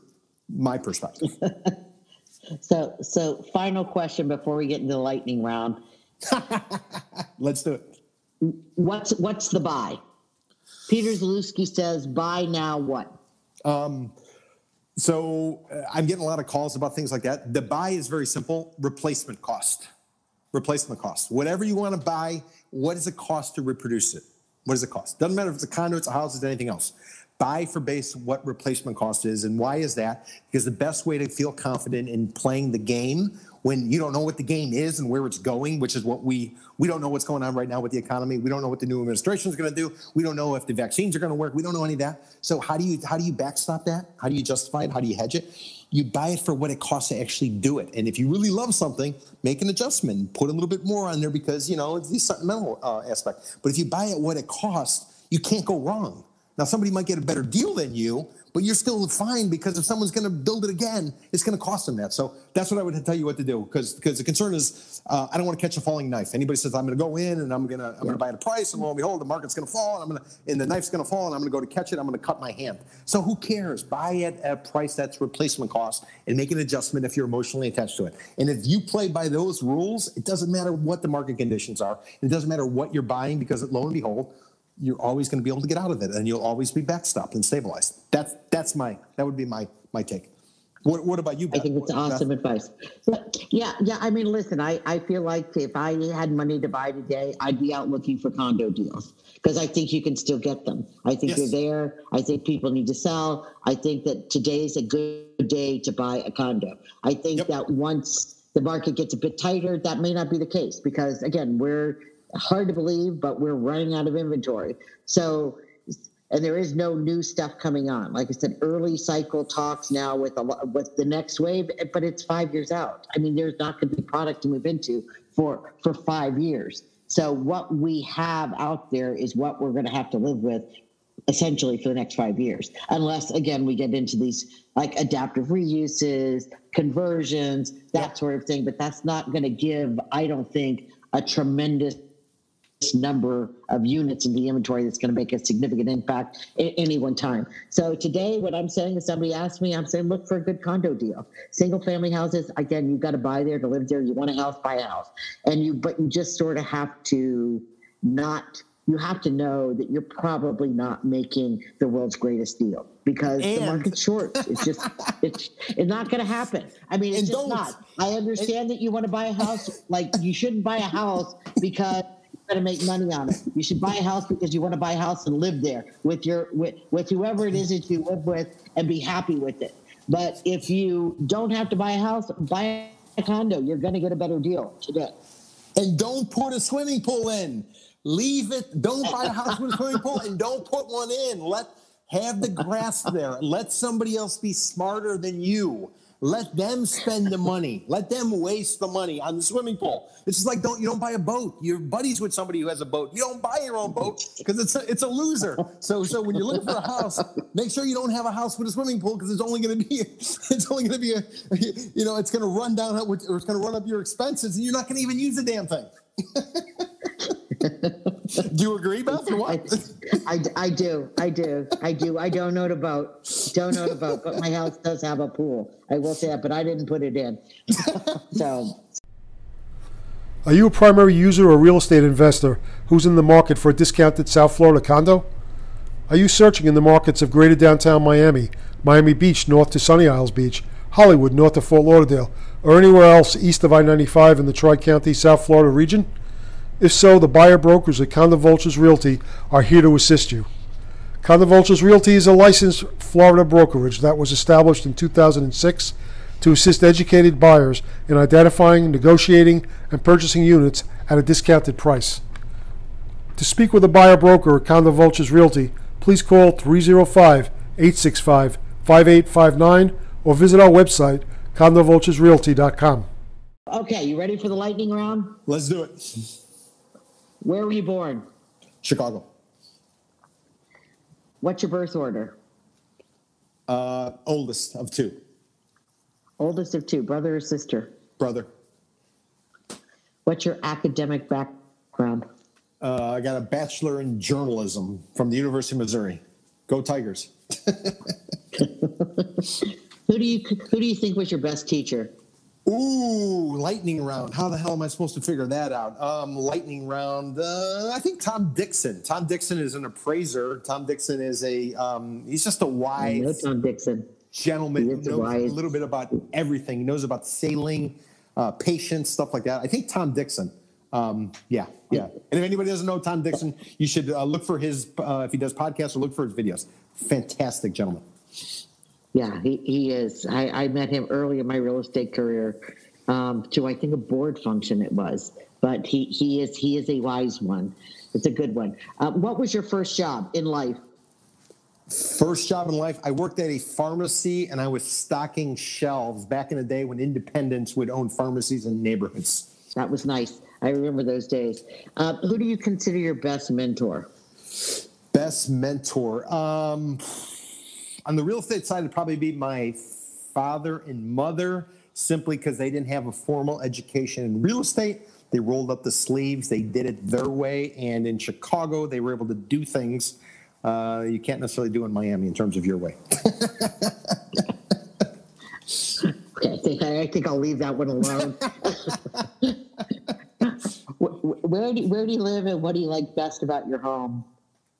My perspective. So, so final question before we get into the lightning round. Let's do it. What's what's the buy? Peter Zalewski says buy now. What? So uh, I'm getting a lot of calls about things like that. The buy is very simple replacement cost. Replacement cost. Whatever you want to buy, what does it cost to reproduce it? What does it cost? Doesn't matter if it's a condo, it's a house, it's anything else. Buy for base what replacement cost is. And why is that? Because the best way to feel confident in playing the game when you don't know what the game is and where it's going, which is what we we don't know what's going on right now with the economy. We don't know what the new administration is going to do. We don't know if the vaccines are going to work. We don't know any of that. So how do you how do you backstop that? How do you justify it? How do you hedge it? You buy it for what it costs to actually do it. And if you really love something, make an adjustment, put a little bit more on there because you know it's the sentimental uh, aspect. But if you buy it what it costs, you can't go wrong. Now somebody might get a better deal than you, but you're still fine because if someone's going to build it again, it's going to cost them that. So that's what I would tell you what to do because because the concern is uh, I don't want to catch a falling knife. Anybody says I'm going to go in and I'm going to I'm going to buy at a price and lo and behold the market's going to fall and I'm going to and the knife's going to fall and I'm going to go to catch it. I'm going to cut my hand. So who cares? Buy it at a price that's replacement cost and make an adjustment if you're emotionally attached to it. And if you play by those rules, it doesn't matter what the market conditions are. It doesn't matter what you're buying because lo and behold you're always going to be able to get out of it and you'll always be backstopped and stabilized. That's that's my that would be my my take. What, what about you? I think it's Beth? awesome advice. Yeah, yeah. I mean, listen, I, I feel like if I had money to buy today, I'd be out looking for condo deals because I think you can still get them. I think Yes. you're there. I think people need to sell. I think that today's a good day to buy a condo. I think Yep. that once the market gets a bit tighter, that may not be the case because again, we're hard to believe, but we're running out of inventory. So and there is no new stuff coming on. Like I said, early cycle talks now with a with the next wave, but it's five years out. I mean, there's not going to be product to move into for for five years. So what we have out there is what we're going to have to live with essentially for the next five years unless again we get into these like adaptive reuses conversions that Yep. sort of thing but that's not going to give i don't think a tremendous number of units in the inventory that's going to make a significant impact at any one time. So today, what I'm saying is somebody asked me, I'm saying look for a good condo deal. Single family houses, again, you've got to buy there to live there. You want a house, buy a house, and you but you just sort of have to not. You have to know that you're probably not making the world's greatest deal because the market's short. It's just it's it's not going to happen. I mean, it's And just not. I understand that you want to buy a house. Like you shouldn't buy a house because to make money on it. You should buy a house because you want to buy a house and live there with your with, with whoever it is that you live with and be happy with it. But if you don't have to buy a house, buy a condo. You're going to get a better deal today. And don't put a swimming pool in. Leave it. Don't buy a house with a swimming pool and don't put one in. Let have the grass there. Let somebody else be smarter than you. Let them spend the money. Let them waste the money on the swimming pool. It's just like don't you don't buy a boat. You're buddies with somebody who has a boat. You don't buy your own boat because it's a, it's a loser. So so when you're looking for a house, make sure you don't have a house with a swimming pool because it's only going to be it's only going to be a you know it's going to run down or it's going to run up your expenses and you're not going to even use the damn thing. Do you agree, Beth, or what? I, I do. I do. I do. I don't know the boat. Don't know the boat, but my house does have a pool. I will say that, but I didn't put it in. so, Are you a primary user or real estate investor who's in the market for a discounted South Florida condo? Are you searching in the markets of greater downtown Miami, Miami Beach north to Sunny Isles Beach, Hollywood north to Fort Lauderdale, or anywhere else east of I 95 in the Tri County South Florida region? If so, the buyer brokers at Condo Vultures Realty are here to assist you. Condo Vultures Realty is a licensed Florida brokerage that was established in 2006 to assist educated buyers in identifying, negotiating, and purchasing units at a discounted price. To speak with a buyer broker at Condo Vultures Realty, please call 305 865 5859 or visit our website, condovulturesrealty.com. okay, you ready for the lightning round? Let's do it. Where were you born? Chicago. What's your birth order? Uh, oldest of two. Oldest of two, brother or sister? Brother. What's your academic background? Uh, I got a bachelor in journalism from the University of Missouri. Go Tigers. Who do you who do you think was your best teacher? Ooh, lightning round. How the hell am I supposed to figure that out? Um, lightning round. Uh, I think Tom Dixon. Tom Dixon is an appraiser. Tom Dixon is a. Um, he's just a wise Tom Dixon. gentleman who knows wise- a little bit about everything. He knows about sailing, uh, patience, stuff like that. I think Tom Dixon. Um, yeah, yeah. And if anybody doesn't know Tom Dixon, you should uh, look for his uh, if he does podcasts or look for his videos. Fantastic gentleman. Yeah, he, he is. I, I met him early in my real estate career um, to I think a board function it was. But he, he is he is a wise one. It's a good one. Uh, what was your first job in life? First job in life, I worked at a pharmacy and I was stocking shelves back in the day when independents would own pharmacies in neighborhoods. That was nice. I remember those days. Uh, who do you consider your best mentor? Best mentor. Um, on the real estate side, it'd probably be my father and mother, simply because they didn't have a formal education in real estate. They rolled up the sleeves, they did it their way. And in Chicago, they were able to do things uh, you can't necessarily do in Miami in terms of your way. Okay, I think, I think I'll leave that one alone. Wh- wh- where, do, where do you live and what do you like best about your home?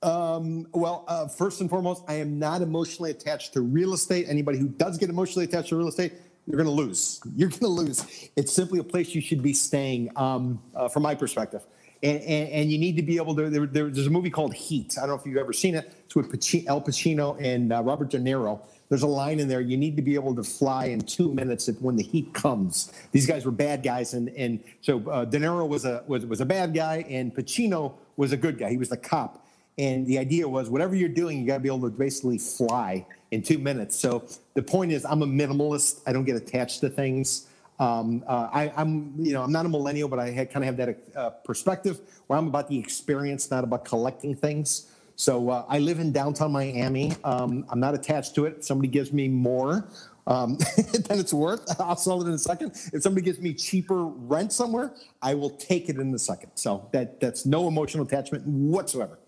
Um, well, uh, first and foremost, I am not emotionally attached to real estate. Anybody who does get emotionally attached to real estate, you're going to lose. You're going to lose. It's simply a place you should be staying, um, uh, from my perspective. And, and, and you need to be able to. There, there- there's a movie called Heat. I don't know if you've ever seen it. It's with Paci- Al Pacino and uh, Robert De Niro. There's a line in there. You need to be able to fly in two minutes if, when the heat comes. These guys were bad guys, and and so uh, De Niro was a was was a bad guy, and Pacino was a good guy. He was the cop. And the idea was whatever you're doing, you got to be able to basically fly in two minutes. So the point is, I'm a minimalist. I don't get attached to things. Um, uh, I, I'm, you know, I'm not a millennial, but I kind of have that uh, perspective where I'm about the experience, not about collecting things. So uh, I live in downtown Miami. Um, I'm not attached to it. If somebody gives me more um, than it's worth, I'll sell it in a second. If somebody gives me cheaper rent somewhere, I will take it in a second. So that that's no emotional attachment whatsoever.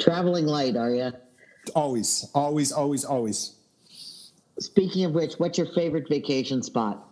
Traveling light, are you? Always, always, always, always. Speaking of which, what's your favorite vacation spot?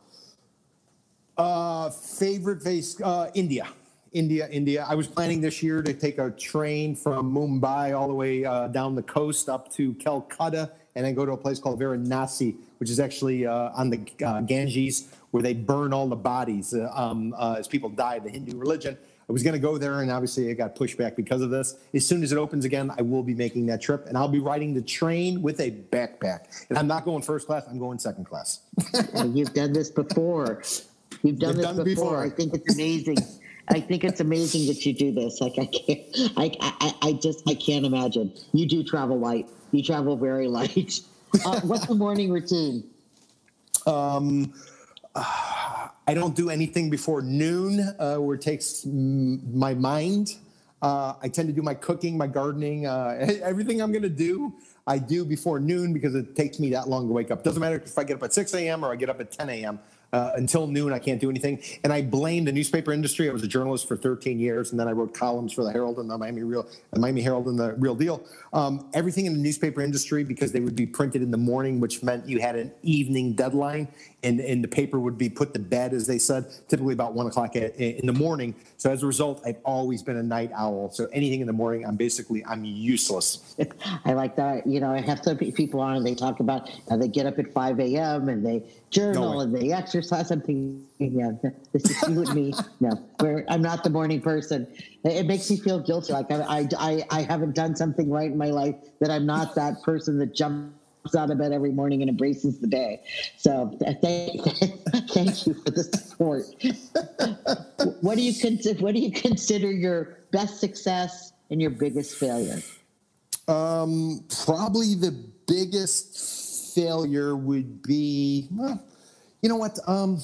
Uh, favorite vase, uh, India. India, India. I was planning this year to take a train from Mumbai all the way uh, down the coast up to Calcutta and then go to a place called Varanasi, which is actually uh, on the uh, Ganges where they burn all the bodies uh, um, uh, as people die of the Hindu religion. I was going to go there, and obviously it got pushed back because of this. As soon as it opens again, I will be making that trip, and I'll be riding the train with a backpack. And I'm not going first class; I'm going second class. Uh, You've done this before. You've done You've this done before. before. I think it's amazing. I think it's amazing that you do this. Like I can't. I, I I just I can't imagine. You do travel light. You travel very light. Uh, what's the morning routine? I don't do anything before noon, uh, where it takes my mind. Uh, I tend to do my cooking, my gardening, uh, everything I'm going to do. I do before noon because it takes me that long to wake up. Doesn't matter if I get up at 6 a.m. or I get up at 10 a.m. uh, until noon, I can't do anything. And I blame the newspaper industry. I was a journalist for 13 years, and then I wrote columns for the Herald and the Miami Real, the Miami Herald and the Real Deal. Um, everything in the newspaper industry because they would be printed in the morning, which meant you had an evening deadline, and, and the paper would be put to bed, as they said, typically about one o'clock in the morning. So as a result, I've always been a night owl. So anything in the morning, I'm basically I'm useless. I like that. You know, I have some people on and they talk about how they get up at 5 a.m. and they journal no and they exercise. I'm thinking, yeah, this is you and me. No, where I'm not the morning person. It makes me feel guilty. Like I, I, I haven't done something right in my life that I'm not that person that jumps out of bed every morning and embraces the day. So thank, thank you for the support. what do you consider? What do you consider your best success and your biggest failure? Um, probably the biggest failure would be, well, you know what? Um,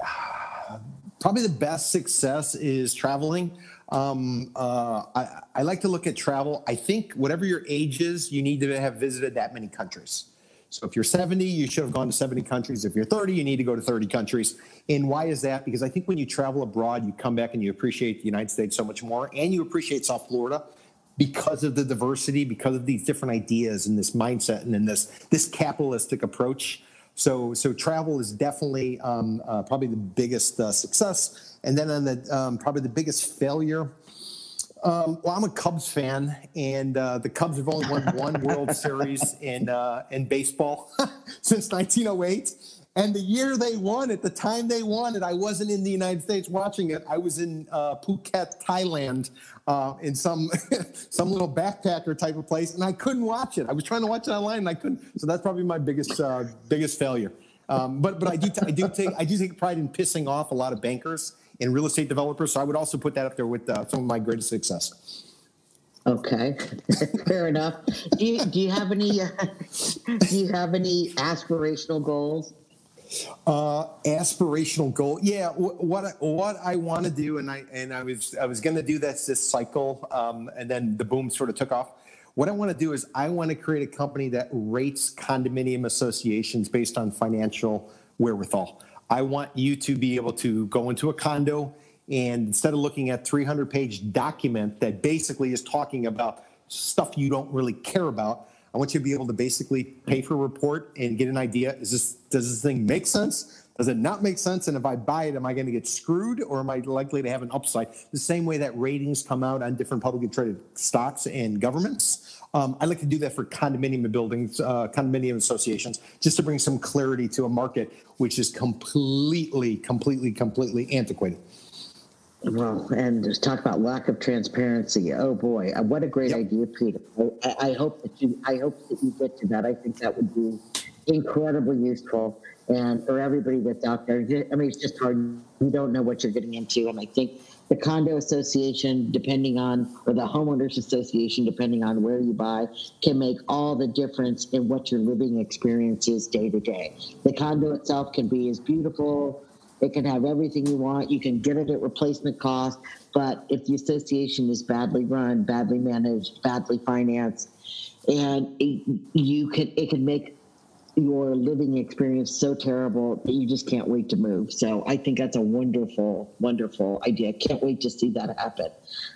probably the best success is traveling. Um, uh, I, I, like to look at travel. I think whatever your age is, you need to have visited that many countries. So if you're 70, you should have gone to 70 countries. If you're 30, you need to go to 30 countries. And why is that? Because I think when you travel abroad, you come back and you appreciate the United States so much more, and you appreciate South Florida because of the diversity, because of these different ideas and this mindset and then this this capitalistic approach. So so travel is definitely um, uh, probably the biggest uh, success, and then on the um, probably the biggest failure. Um, well, I'm a Cubs fan, and uh, the Cubs have only won one World Series in uh, in baseball since 1908. And the year they won it, the time they won it, I wasn't in the United States watching it. I was in uh, Phuket, Thailand, uh, in some some little backpacker type of place, and I couldn't watch it. I was trying to watch it online, and I couldn't. So that's probably my biggest uh, biggest failure. Um, but but I do t- I do take I do take pride in pissing off a lot of bankers and real estate developers. So I would also put that up there with uh, some of my greatest success. Okay, fair enough. Do you, do you have any uh, do you have any aspirational goals? Uh, aspirational goal, yeah. what what I want to do, and I and I was I was going to do this this cycle, um, and then the boom sort of took off. What I want to do is I want to create a company that rates condominium associations based on financial wherewithal. I want you to be able to go into a condo and instead of looking at 300 page document that basically is talking about stuff you don't really care about, I want you to be able to basically pay for a report and get an idea. Is this does this thing make sense? Does it not make sense? And if I buy it, am I going to get screwed or am I likely to have an upside? The same way that ratings come out on different publicly traded stocks and governments. Um, I like to do that for condominium buildings, uh, condominium associations, just to bring some clarity to a market which is completely, completely, completely antiquated. Well, and just talk about lack of transparency. Oh boy, uh, what a great yep. idea, Peter. I, I, hope that you, I hope that you get to that. I think that would be incredibly useful, and for everybody that's out there. I mean, it's just hard. You don't know what you're getting into, and I think the condo association, depending on, or the homeowners association, depending on where you buy, can make all the difference in what your living experience is day to day. The condo itself can be as beautiful it can have everything you want. You can get it at replacement cost. But if the association is badly run, badly managed, badly financed, and it, you can, it can make your living experience so terrible that you just can't wait to move. So I think that's a wonderful, wonderful idea. Can't wait to see that happen.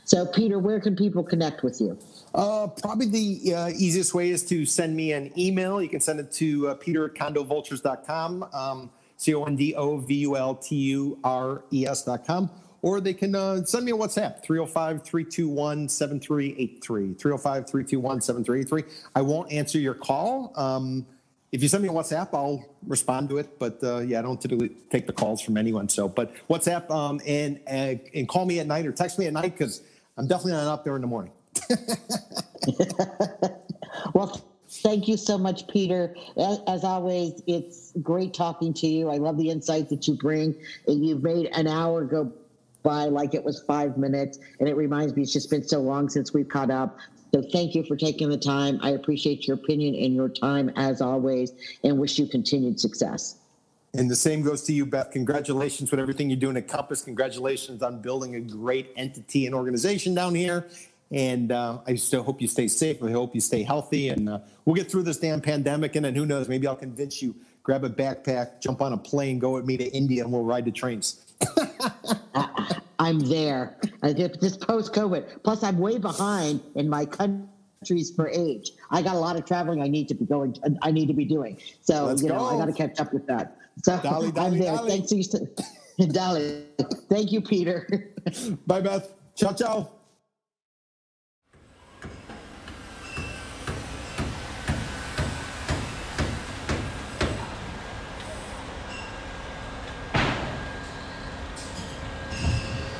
So, Peter, where can people connect with you? Uh, probably the uh, easiest way is to send me an email. You can send it to uh, peter at condovultures.com. Um, C O N D O V U L T U R E S dot com. Or they can uh, send me a WhatsApp, 305 321 7383. 305 321 7383. I won't answer your call. Um, if you send me a WhatsApp, I'll respond to it. But uh, yeah, I don't typically take the calls from anyone. So, but WhatsApp um, and, and and call me at night or text me at night because I'm definitely not up there in the morning. well, Thank you so much, Peter. As always, it's great talking to you. I love the insights that you bring. And You've made an hour go by like it was five minutes, and it reminds me it's just been so long since we've caught up. So thank you for taking the time. I appreciate your opinion and your time as always, and wish you continued success. And the same goes to you, Beth. Congratulations with everything you're doing at Compass. Congratulations on building a great entity and organization down here. And uh, I still hope you stay safe. I hope you stay healthy. And uh, we'll get through this damn pandemic. And then who knows, maybe I'll convince you grab a backpack, jump on a plane, go with me to India, and we'll ride the trains. I'm there. Just post COVID. Plus, I'm way behind in my countries for age. I got a lot of traveling I need to be going. I need to be doing. So Let's you know, go. I got to catch up with that. So Dolly, dolly, I'm there. dolly. Thanks, you. Dolly. Thank you, Peter. Bye, Beth. Ciao, ciao.